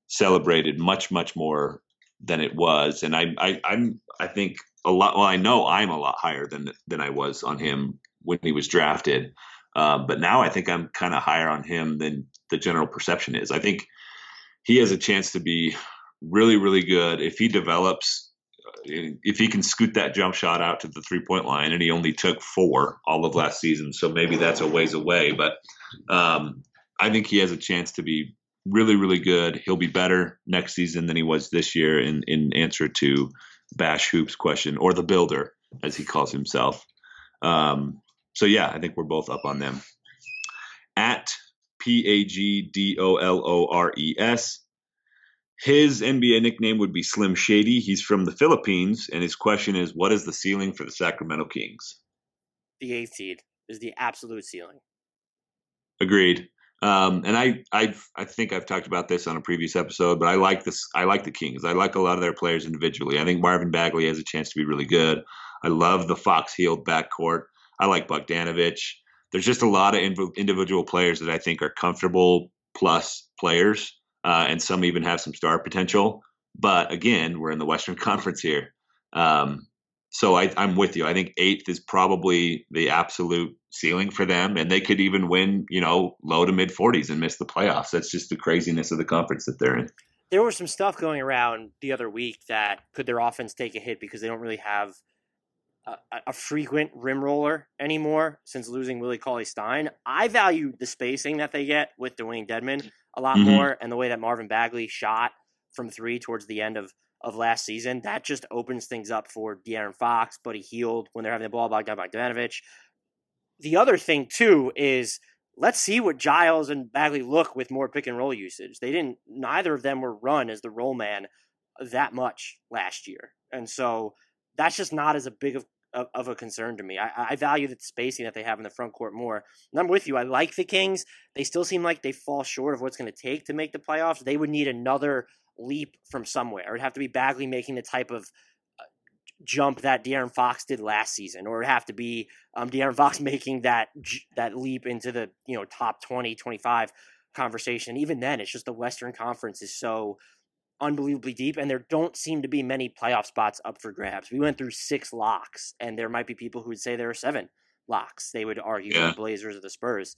celebrated much, much more than it was. And I, I, I'm, I think a lot. Well, I know I'm a lot higher than than I was on him when he was drafted. Um, but now I think I'm kind of higher on him than the general perception is. I think he has a chance to be really, really good if he develops. If he can scoot that jump shot out to the three point line, and he only took four all of last season, so maybe that's a ways away. But um, I think he has a chance to be really, really good. He'll be better next season than he was this year. In in answer to Bash Hoops question or the Builder, as he calls himself. Um, so yeah, I think we're both up on them. At P A G D O L O R E S. His NBA nickname would be Slim Shady. He's from the Philippines, and his question is, what is the ceiling for the Sacramento Kings? The eighth seed is the absolute ceiling. Agreed. Um, and I, I, I think I've talked about this on a previous episode, but I like this. I like the Kings. I like a lot of their players individually. I think Marvin Bagley has a chance to be really good. I love the Fox Hield backcourt. I like Bogdanovic. There's just a lot of individual players that I think are comfortable plus players, uh, and some even have some star potential. But again, we're in the Western Conference here. Um, so I, am with you. I think eighth is probably the absolute ceiling for them, and they could even win, you know, low to mid 40s and miss the playoffs. That's just the craziness of the conference that they're in. There was some stuff going around the other week that could their offense take a hit because they don't really have a, a frequent rim roller anymore since losing Willie Cauley Stein. I value the spacing that they get with Dewayne Dedmon a lot mm-hmm. more, and the way that Marvin Bagley shot from three towards the end of of last season. That just opens things up for De'Aaron Fox, Buddy Hield when they're having the ball by Bogdanovic. The other thing too is let's see what Giles and Bagley look with more pick and roll usage. They didn't. Neither of them were run as the roll man that much last year, and so that's just not as a big of of, of a concern to me. I, I value the spacing that they have in the front court more. And I'm with you. I like the Kings. They still seem like they fall short of what's going to take to make the playoffs. They would need another leap from somewhere. It'd have to be Bagley making the type of uh, jump that De'Aaron Fox did last season, or it'd have to be um, De'Aaron Fox making that that leap into the you know top 20, 25 conversation. Even then, it's just the Western Conference is so unbelievably deep, and there don't seem to be many playoff spots up for grabs. We went through six locks, and there might be people who would say there are seven locks. They would argue yeah. the Blazers or the Spurs.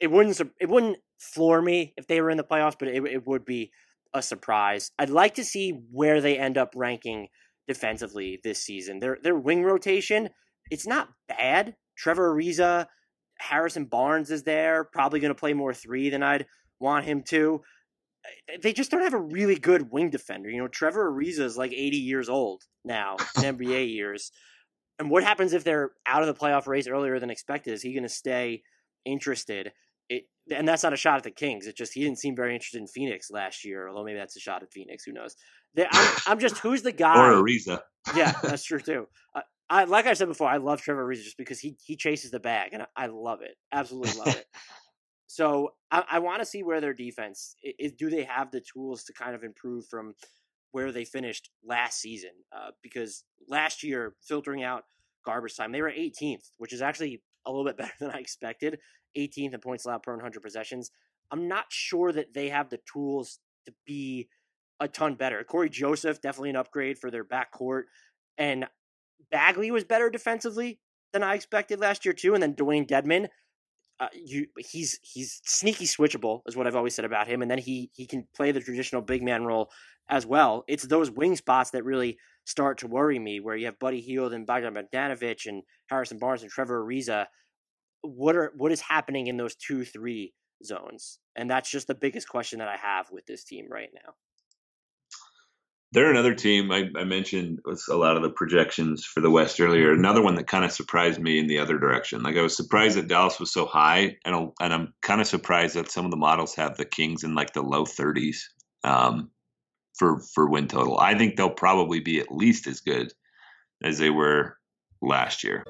It wouldn't it wouldn't floor me if they were in the playoffs, but it, it would be a surprise. I'd like to see where they end up ranking defensively this season. Their their wing rotation, it's not bad. Trevor Ariza, Harrison Barnes is there, probably going to play more three than I'd want him to they just don't have a really good wing defender. You know, Trevor Ariza is like 80 years old now in NBA years. And what happens if they're out of the playoff race earlier than expected? Is he going to stay interested? It, and that's not a shot at the Kings. It just he didn't seem very interested in Phoenix last year. Although maybe that's a shot at Phoenix. Who knows? They, I'm, I'm, just who's the guy? Or Ariza. Yeah, that's true too. Uh, I like I said before, I love Trevor Ariza just because he he chases the bag, and I, I love it. Absolutely love it. So I, I want to see where their defense is. Do they have the tools to kind of improve from where they finished last season uh, because last year, filtering out garbage time, they were 18th, which is actually a little bit better than I expected. 18th in points allowed per 100 possessions. I'm not sure that they have the tools to be a ton better. Cory Joseph, definitely an upgrade for their backcourt. And Bagley was better defensively than I expected last year, too. And then Dewayne Dedmon, uh, you he's he's sneaky switchable is what I've always said about him, and then he he can play the traditional big man role as well. It's those wing spots that really start to worry me, where you have Buddy Hield and Bogdan Bogdanovic and Harrison Barnes and Trevor Ariza. What are what is happening in those two three zones? And that's just the biggest question that I have with this team right now. They're another team. I, I mentioned was a lot of the projections for the West earlier. Another one that kind of surprised me in the other direction. Like I was surprised that Dallas was so high, and and I'm kind of surprised that some of the models have the Kings in like the low 30s um, for for win total. I think they'll probably be at least as good as they were last year.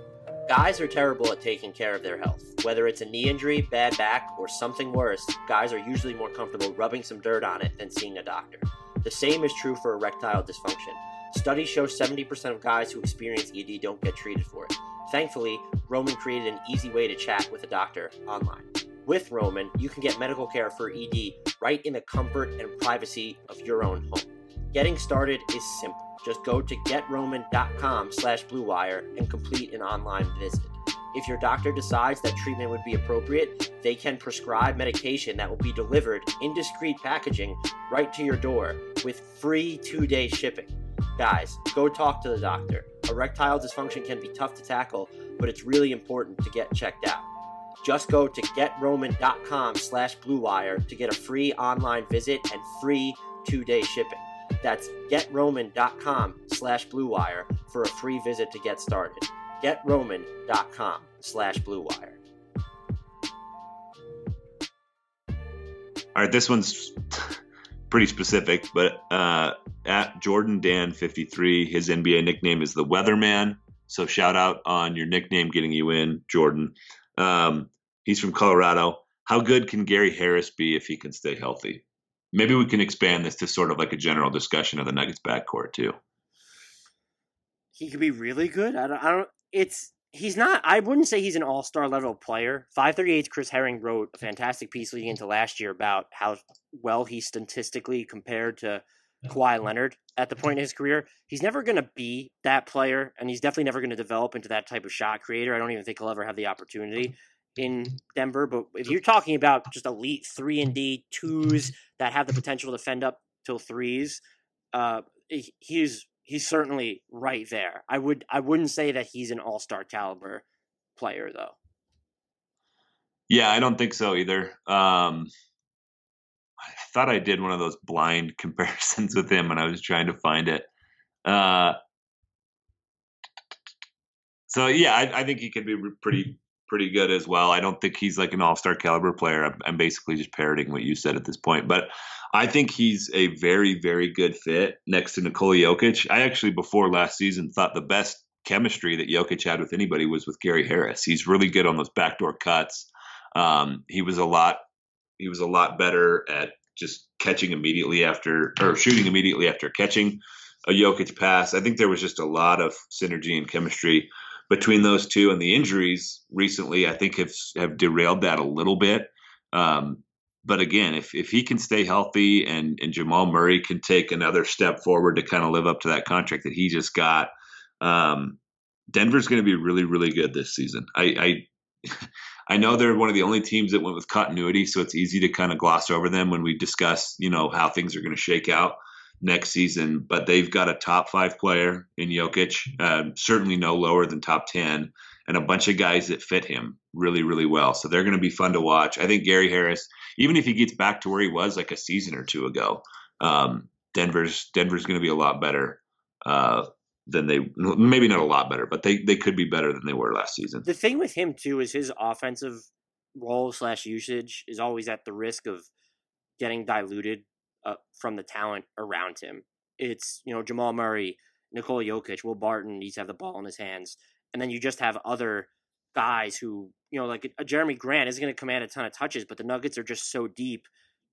Guys are terrible at taking care of their health. Whether it's a knee injury, bad back, or something worse, guys are usually more comfortable rubbing some dirt on it than seeing a doctor. The same is true for erectile dysfunction. Studies show 70% of guys who experience ED don't get treated for it. Thankfully, Roman created an easy way to chat with a doctor online. With Roman, you can get medical care for ED right in the comfort and privacy of your own home. Getting started is simple. Just go to getroman.com slash bluewire and complete an online visit. If your doctor decides that treatment would be appropriate, they can prescribe medication that will be delivered in discreet packaging right to your door with free two day shipping. Guys, go talk to the doctor. Erectile dysfunction can be tough to tackle, but it's really important to get checked out. Just go to getroman.com slash bluewire to get a free online visit and free two day shipping. That's getroman.com slash bluewire for a free visit to get started getroman.com slash blue wire. All right, this one's pretty specific, but uh, at Jordan Dan 53, his NBA nickname is the Weatherman. So shout out on your nickname getting you in, Jordan. Um, he's from Colorado. How good can Gary Harris be if he can stay healthy? Maybe we can expand this to sort of like a general discussion of the Nuggets backcourt too. He could be really good. I don't. I don't it's he's not I wouldn't say he's an all-star level player. 538's Chris Herring wrote a fantastic piece leading into last year about how well he statistically compared to Kawhi Leonard at the point in his career. He's never going to be that player and he's definitely never going to develop into that type of shot creator. I don't even think he'll ever have the opportunity in Denver, but if you're talking about just elite 3 and D twos that have the potential to fend up till threes, uh he's he's certainly right there. I would I wouldn't say that he's an all star caliber player though. Yeah, I don't think so either. Um, I thought I did one of those blind comparisons with him and I was trying to find it. Uh, so yeah, I, I, think he could be pretty pretty good as well. I don't think he's like an all star caliber player. I'm, I'm basically just parroting what you said at this point, but I think he's a very, very good fit next to Nikola Jokic. I actually, before last season, thought the best chemistry that Jokic had with anybody was with Gary Harris. He's really good on those backdoor cuts. Um, he was a lot, he was a lot better at just catching immediately after or shooting immediately after catching a Jokic pass. I think there was just a lot of synergy and chemistry between those two, and the injuries recently, I think, have have derailed that a little bit. Um, but again, if if he can stay healthy and and Jamal Murray can take another step forward to kind of live up to that contract that he just got, um, Denver's going to be really really good this season. I, I I know they're one of the only teams that went with continuity, so it's easy to kind of gloss over them when we discuss you know how things are going to shake out next season. But they've got a top five player in Jokic, uh, certainly no lower than top ten, and a bunch of guys that fit him really really well. So they're going to be fun to watch. I think Gary Harris even if he gets back to where he was like a season or two ago, um, Denver's Denver's going to be a lot better uh, than they maybe not a lot better, but they they could be better than they were last season. The thing with him too is his offensive role slash usage is always at the risk of getting diluted uh, from the talent around him. It's you know Jamal Murray, Nikola Jokic, Will Barton to have the ball in his hands, and then you just have other guys who, you know, like a Jerami Grant isn't going to command a ton of touches, but the Nuggets are just so deep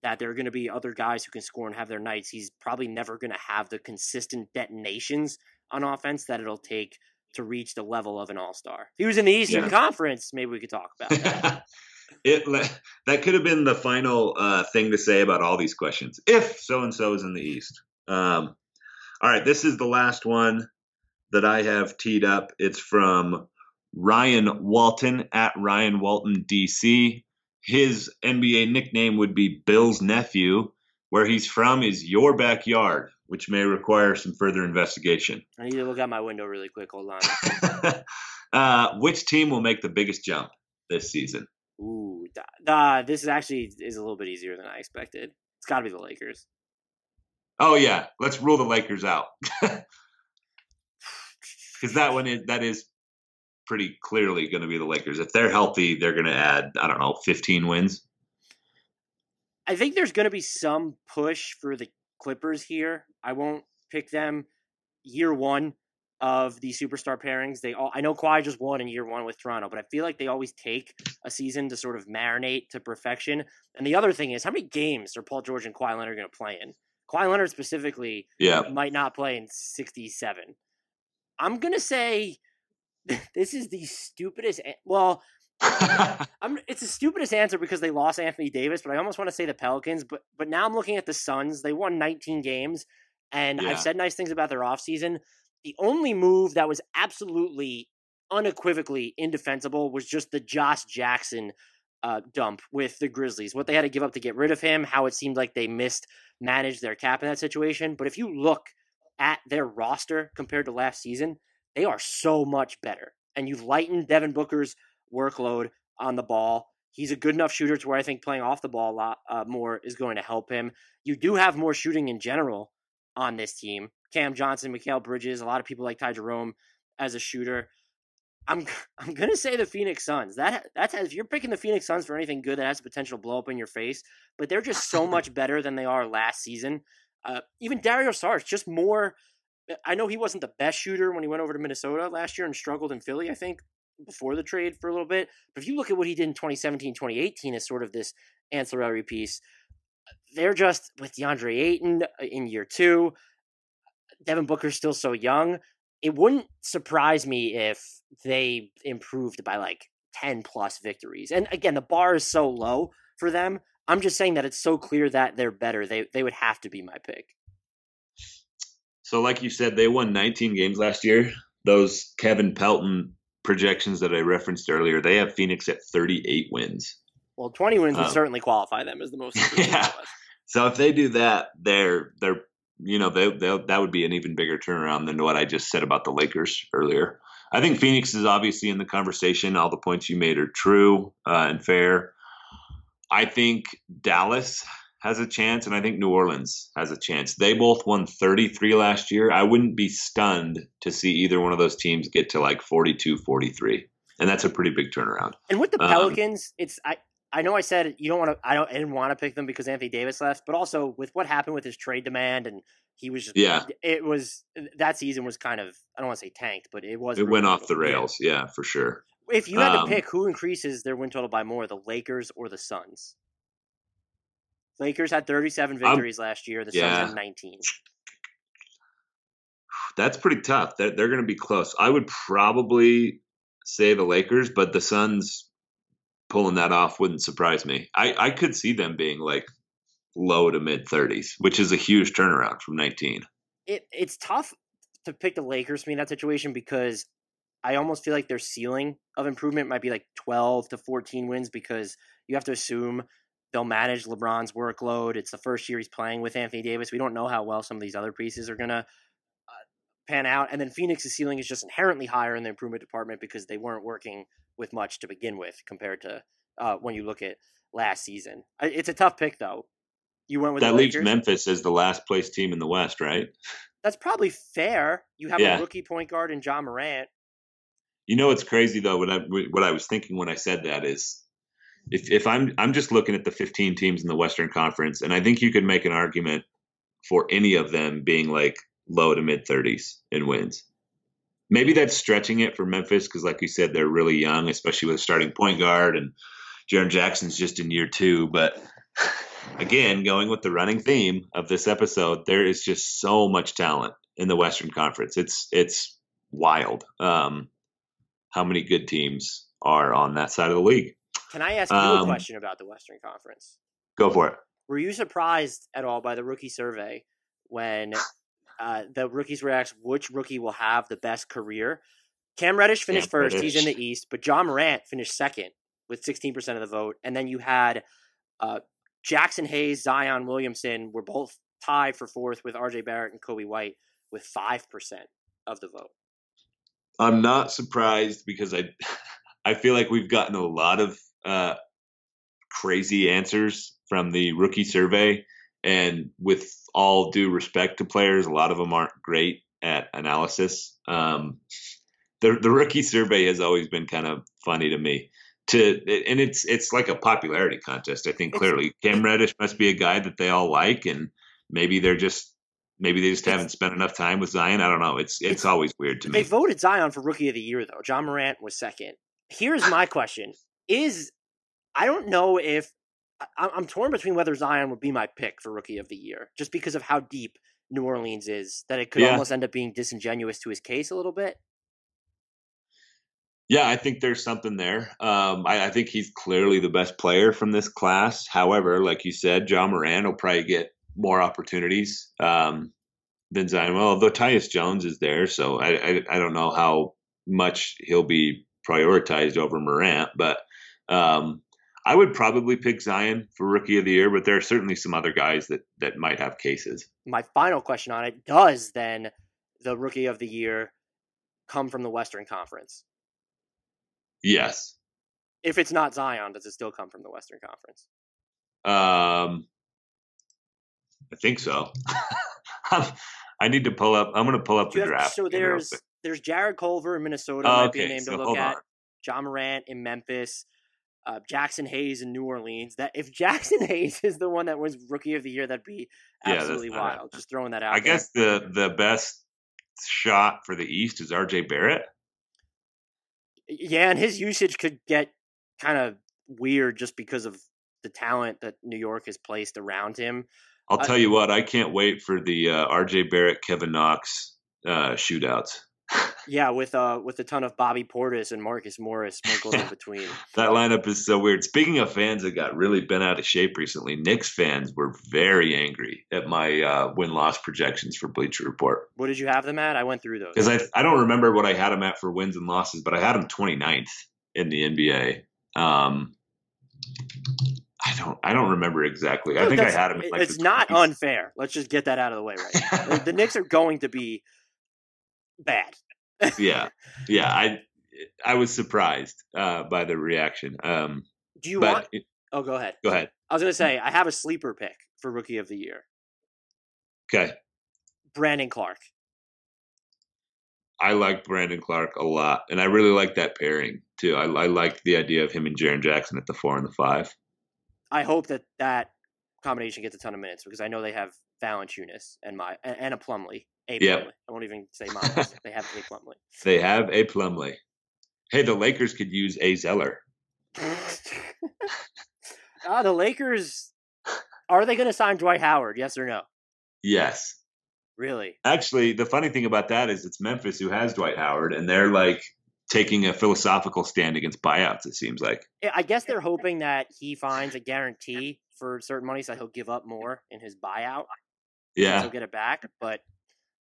that there are going to be other guys who can score and have their nights. He's probably never going to have the consistent detonations on offense that it'll take to reach the level of an all star. If he was in the Eastern Yeah. Conference, maybe we could talk about that. it that could have been the final uh, thing to say about all these questions. If so and so is in the East. Um, all right, this is the last one that I have teed up. It's from Ryan Walton at Ryan Walton DC. His NBA nickname would be Bill's nephew. Where he's from is your backyard, which may require some further investigation. I need to look out my window really quick. Hold on. uh, which team will make the biggest jump this season? Ooh, da, da, this is actually is a little bit easier than I expected. It's got to be the Lakers. Oh yeah, let's rule the Lakers out because that one is that is pretty clearly going to be the Lakers. If they're healthy, they're going to add I don't know 15 wins. I think there's going to be some push for the Clippers here. I won't pick them year one of the superstar pairings. They all I know Kawhi just won in year one with Toronto, but I feel like they always take a season to sort of marinate to perfection. And the other thing is, how many games are Paul George and Kawhi Leonard going to play in? Kawhi Leonard specifically Yeah, might not play in 67. I'm going to say this is the stupidest. Well, I'm, it's the stupidest answer because they lost Anthony Davis, but I almost want to say the Pelicans. But but now I'm looking at the Suns. They won 19 games, and Yeah. I've said nice things about their offseason. The only move that was absolutely unequivocally indefensible was just the Josh Jackson uh, dump with the Grizzlies. What they had to give up to get rid of him, how it seemed like they missed manage their cap in that situation. But if you look at their roster compared to last season, they are so much better. And you've lightened Devin Booker's workload on the ball. He's a good enough shooter to where I think playing off the ball a lot uh, more is going to help him. You do have more shooting in general on this team. Cam Johnson, Mikal Bridges, a lot of people like Ty Jerome as a shooter. I'm I'm gonna say the Phoenix Suns. That that's if you're picking the Phoenix Suns for anything good, that has the potential to blow up in your face. But they're just so much better than they are last season. Uh, even Dario Saric, just more. I know he wasn't the best shooter when he went over to Minnesota last year and struggled in Philly. I think before the trade for a little bit. But if you look at what he did in 2017, 2018 as sort of this ancillary piece, they're just with DeAndre Ayton uh, in year two. Devin Booker's still so young. It wouldn't surprise me if they improved by like 10 plus victories. And again, the bar is so low for them. I'm just saying that it's so clear that they're better. They they would have to be my pick. So, like you said, they won 19 games last year. Those Kevin Pelton projections that I referenced earlier, they have Phoenix at 38 wins. Well, 20 wins would Um, certainly qualify them as the most Yeah. team in the West. So if they do that, they're they're you know they they that would be an even bigger turnaround than what I just said about the Lakers earlier. I think Phoenix is obviously in the conversation. All the points you made are true uh, and fair. I think Dallas has a chance, and I think New Orleans has a chance. They both won 33 last year. I wouldn't be stunned to see either one of those teams get to like 42, 43. And that's a pretty big turnaround. And with the Um, Pelicans, it's I I know I said you don't want to I don't I didn't want to pick them because Anthony Davis left, but also with what happened with his trade demand and he was just Yeah. it was that season was kind of I don't want to say tanked, but it was It went off the rails. Yeah, for sure. If you had to Um, pick who increases their win total by more, the Lakers or the Suns? Lakers had 37 I'm- victories last year. The yeah. Suns had 19. That's pretty tough. They're, they're going to be close. I would probably say the Lakers, but the Suns pulling that off wouldn't surprise me. I, I could see them being like low to mid 30s, which is a huge turnaround from 19. It it's tough to pick the Lakers me in that situation because I almost feel like their ceiling of improvement might be like 12 to 14 wins because you have to assume they'll manage LeBron's workload. It's the first year he's playing with Anthony Davis. We don't know how well some of these other pieces are going to uh, pan out. And then Phoenix's ceiling is just inherently higher in the improvement department because they weren't working with much to begin with compared to uh, when you look at last season. It's a tough pick, though. You went with That the leaves Memphis as the last place team in the West, right? That's probably fair. You have Yeah. a rookie point guard in Ja Morant. You know what's crazy though? What I what I was thinking when I said that is, if if I'm I'm just looking at the 15 teams in the Western Conference, and I think you could make an argument for any of them being like low to mid 30s in wins. Maybe that's stretching it for Memphis because, like you said, they're really young, especially with a starting point guard, and Jaren Jackson's just in year two. But again, going with the running theme of this episode, there is just so much talent in the Western Conference. It's it's wild. Um, how many good teams are on that side of the league? Can I ask you Um, a question about the Western Conference? Go for it. Were you surprised at all by the rookie survey when uh, the rookies were asked which rookie will have the best career? Cam Reddish finished Cam first; he's in the East, but Ja Morant finished second with 16% of the vote, and then you had uh, Jaxson Hayes, Zion Williamson were both tied for fourth with R.J. Barrett and Coby White with five percent of the vote. I'm not surprised because I I feel like we've gotten a lot of uh, crazy answers from the rookie survey, and with all due respect to players, a lot of them aren't great at analysis. Um, the the rookie survey has always been kind of funny to me. To and it's it's like a popularity contest. I think clearly Cam Reddish must be a guy that they all like, and maybe they're just maybe they just haven't spent enough time with Zion. I don't know. It's it's, It's- always weird to me. They voted Zion for Rookie of the Year, though. John Morant was second. Here's my question: Is I don't know if I'm torn between whether Zion would be my pick for Rookie of the Year, just because of how deep New Orleans is, that it could Yeah. almost end up being disingenuous to his case a little bit. Yeah, I think there's something there. Um, I, I think he's clearly the best player from this class. However, like you said, Ja Morant will probably get more opportunities um, than Zion. Well, although Tyus Jones is there, so I, I, I don't know how much he'll be prioritized over Morant. But um, I would probably pick Zion for Rookie of the Year. But there are certainly some other guys that that might have cases. My final question on it: Does then the Rookie of the Year come from the Western Conference? Yes. If it's not Zion, does it still come from the Western Conference? Um, I think so. I need to pull up. I'm going to pull up the have- draft. so there's there's Jarrett Culver in Minnesota, Oh, might be a okay, name so to look hold at. on. Ja Morant in Memphis, uh, Jaxson Hayes in New Orleans. That if Jaxson Hayes is the one that was Rookie of the Year, that'd be absolutely not wild. happening. Just throwing that out. I there. guess the the best shot for the East is R.J. Barrett. Yeah, and his usage could get kind of weird just because of the talent that New York has placed around him. I'll I- tell you what. I can't wait for the uh, R.J. Barrett Kevin Knox uh, shootouts. Yeah, with uh with a ton of Bobby Portis and Marcus Morris sprinkled in between. That lineup is so weird. Speaking of fans that got really bent out of shape recently, Knicks fans were very angry at my uh, win loss projections for Bleacher Report. What did you have them at? I went through those. because I I don't remember what I had them at for wins and losses, but I had him 29th in the NBA. Um, I don't I don't remember exactly. I think I had him. Like it's not 20s. unfair. Let's just get that out of the way right now. the, Knicks are going to be bad. yeah, yeah. I I was surprised uh, by the reaction. Um, Do you want? Oh, go ahead. go ahead. I was going to say I have a sleeper pick for Rookie of the Year, Okay, Brandon Clarke. I like Brandon Clarke a lot, and I really like that pairing too. I, I liked the idea of him and Jaren Jackson at the four and the five. I hope that that combination gets a ton of minutes because I know they have Valanciunas and my and, and a Plumlee. A Yep. Plumlee. I won't even say Miles. they have a Plumlee. They have a Plumlee. Hey, the Lakers could use a Zeller. ah, the Lakers. Are they going to sign Dwight Howard? Yes or no? Yes. Really? Actually, the funny thing about that is it's Memphis who has Dwight Howard, and they're like taking a philosophical stand against buyouts. It seems like. I- I guess they're hoping that he finds a guarantee for certain money, so he'll give up more in his buyout. Yeah, he'll get it back. But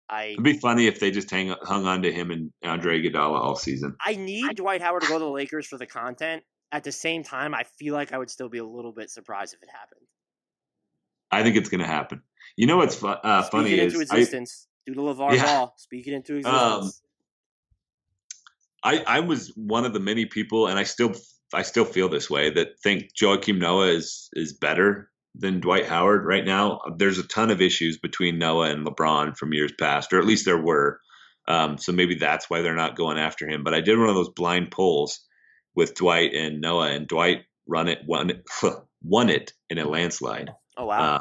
I it'd be funny if they just hang hung on to him and Andre Iguodala all season. I need Dwight Howard to go to the Lakers for the content. At the same time, I feel like I would still be a little bit surprised if it happened. I think it's going to happen. You know what's fu- uh, Speak funny it is into I, existence. Do the LeVar Yeah. Ball. Speak it into Um, existence. I I was one of the many people, and I still I still feel this way that think Joakim Noah is is better than Dwight Howard right now. There's a ton of issues between Noah and LeBron from years past, or at least there were. Um, so maybe that's why they're not going after him. But I did one of those blind polls with Dwight and Noah, and Dwight run it won it, won it in a landslide. oh wow. Uh,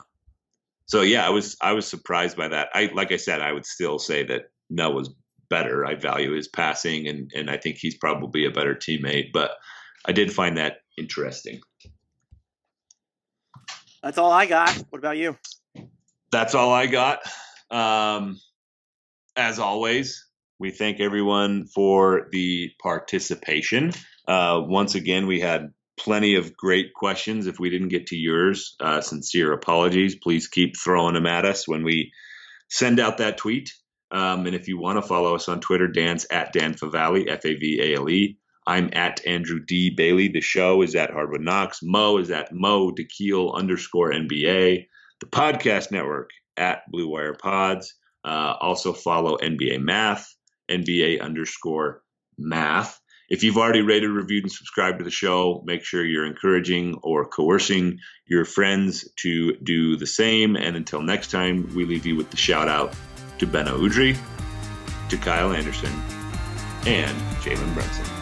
so yeah, I was I was surprised by that. I like I said, I would still say that Noah's better. I value his passing, and and I think he's probably a better teammate. But I did find that interesting. That's all I got. What about you? That's all I got. Um, as always, we thank everyone for the participation. Uh, once again, we had plenty of great questions. If we didn't get to yours, uh, sincere apologies. Please keep throwing them at us when we send out that tweet. Um, and if you want to follow us on Twitter, Dan's at Dan Favale, F A V A L E. I'm at Andrew D. Bailey. The show is at Hardwood Knocks. Mo is at Mo Dakhil underscore NBA. The podcast network at Blue Wire Pods. Uh, also follow NBA Math, NBA underscore Math. If you've already rated, reviewed, and subscribed to the show, make sure you're encouraging or coercing your friends to do the same. And until next time, we leave you with the shout out to Ben Udrih, to Kyle Anderson, and Jalen Brunson.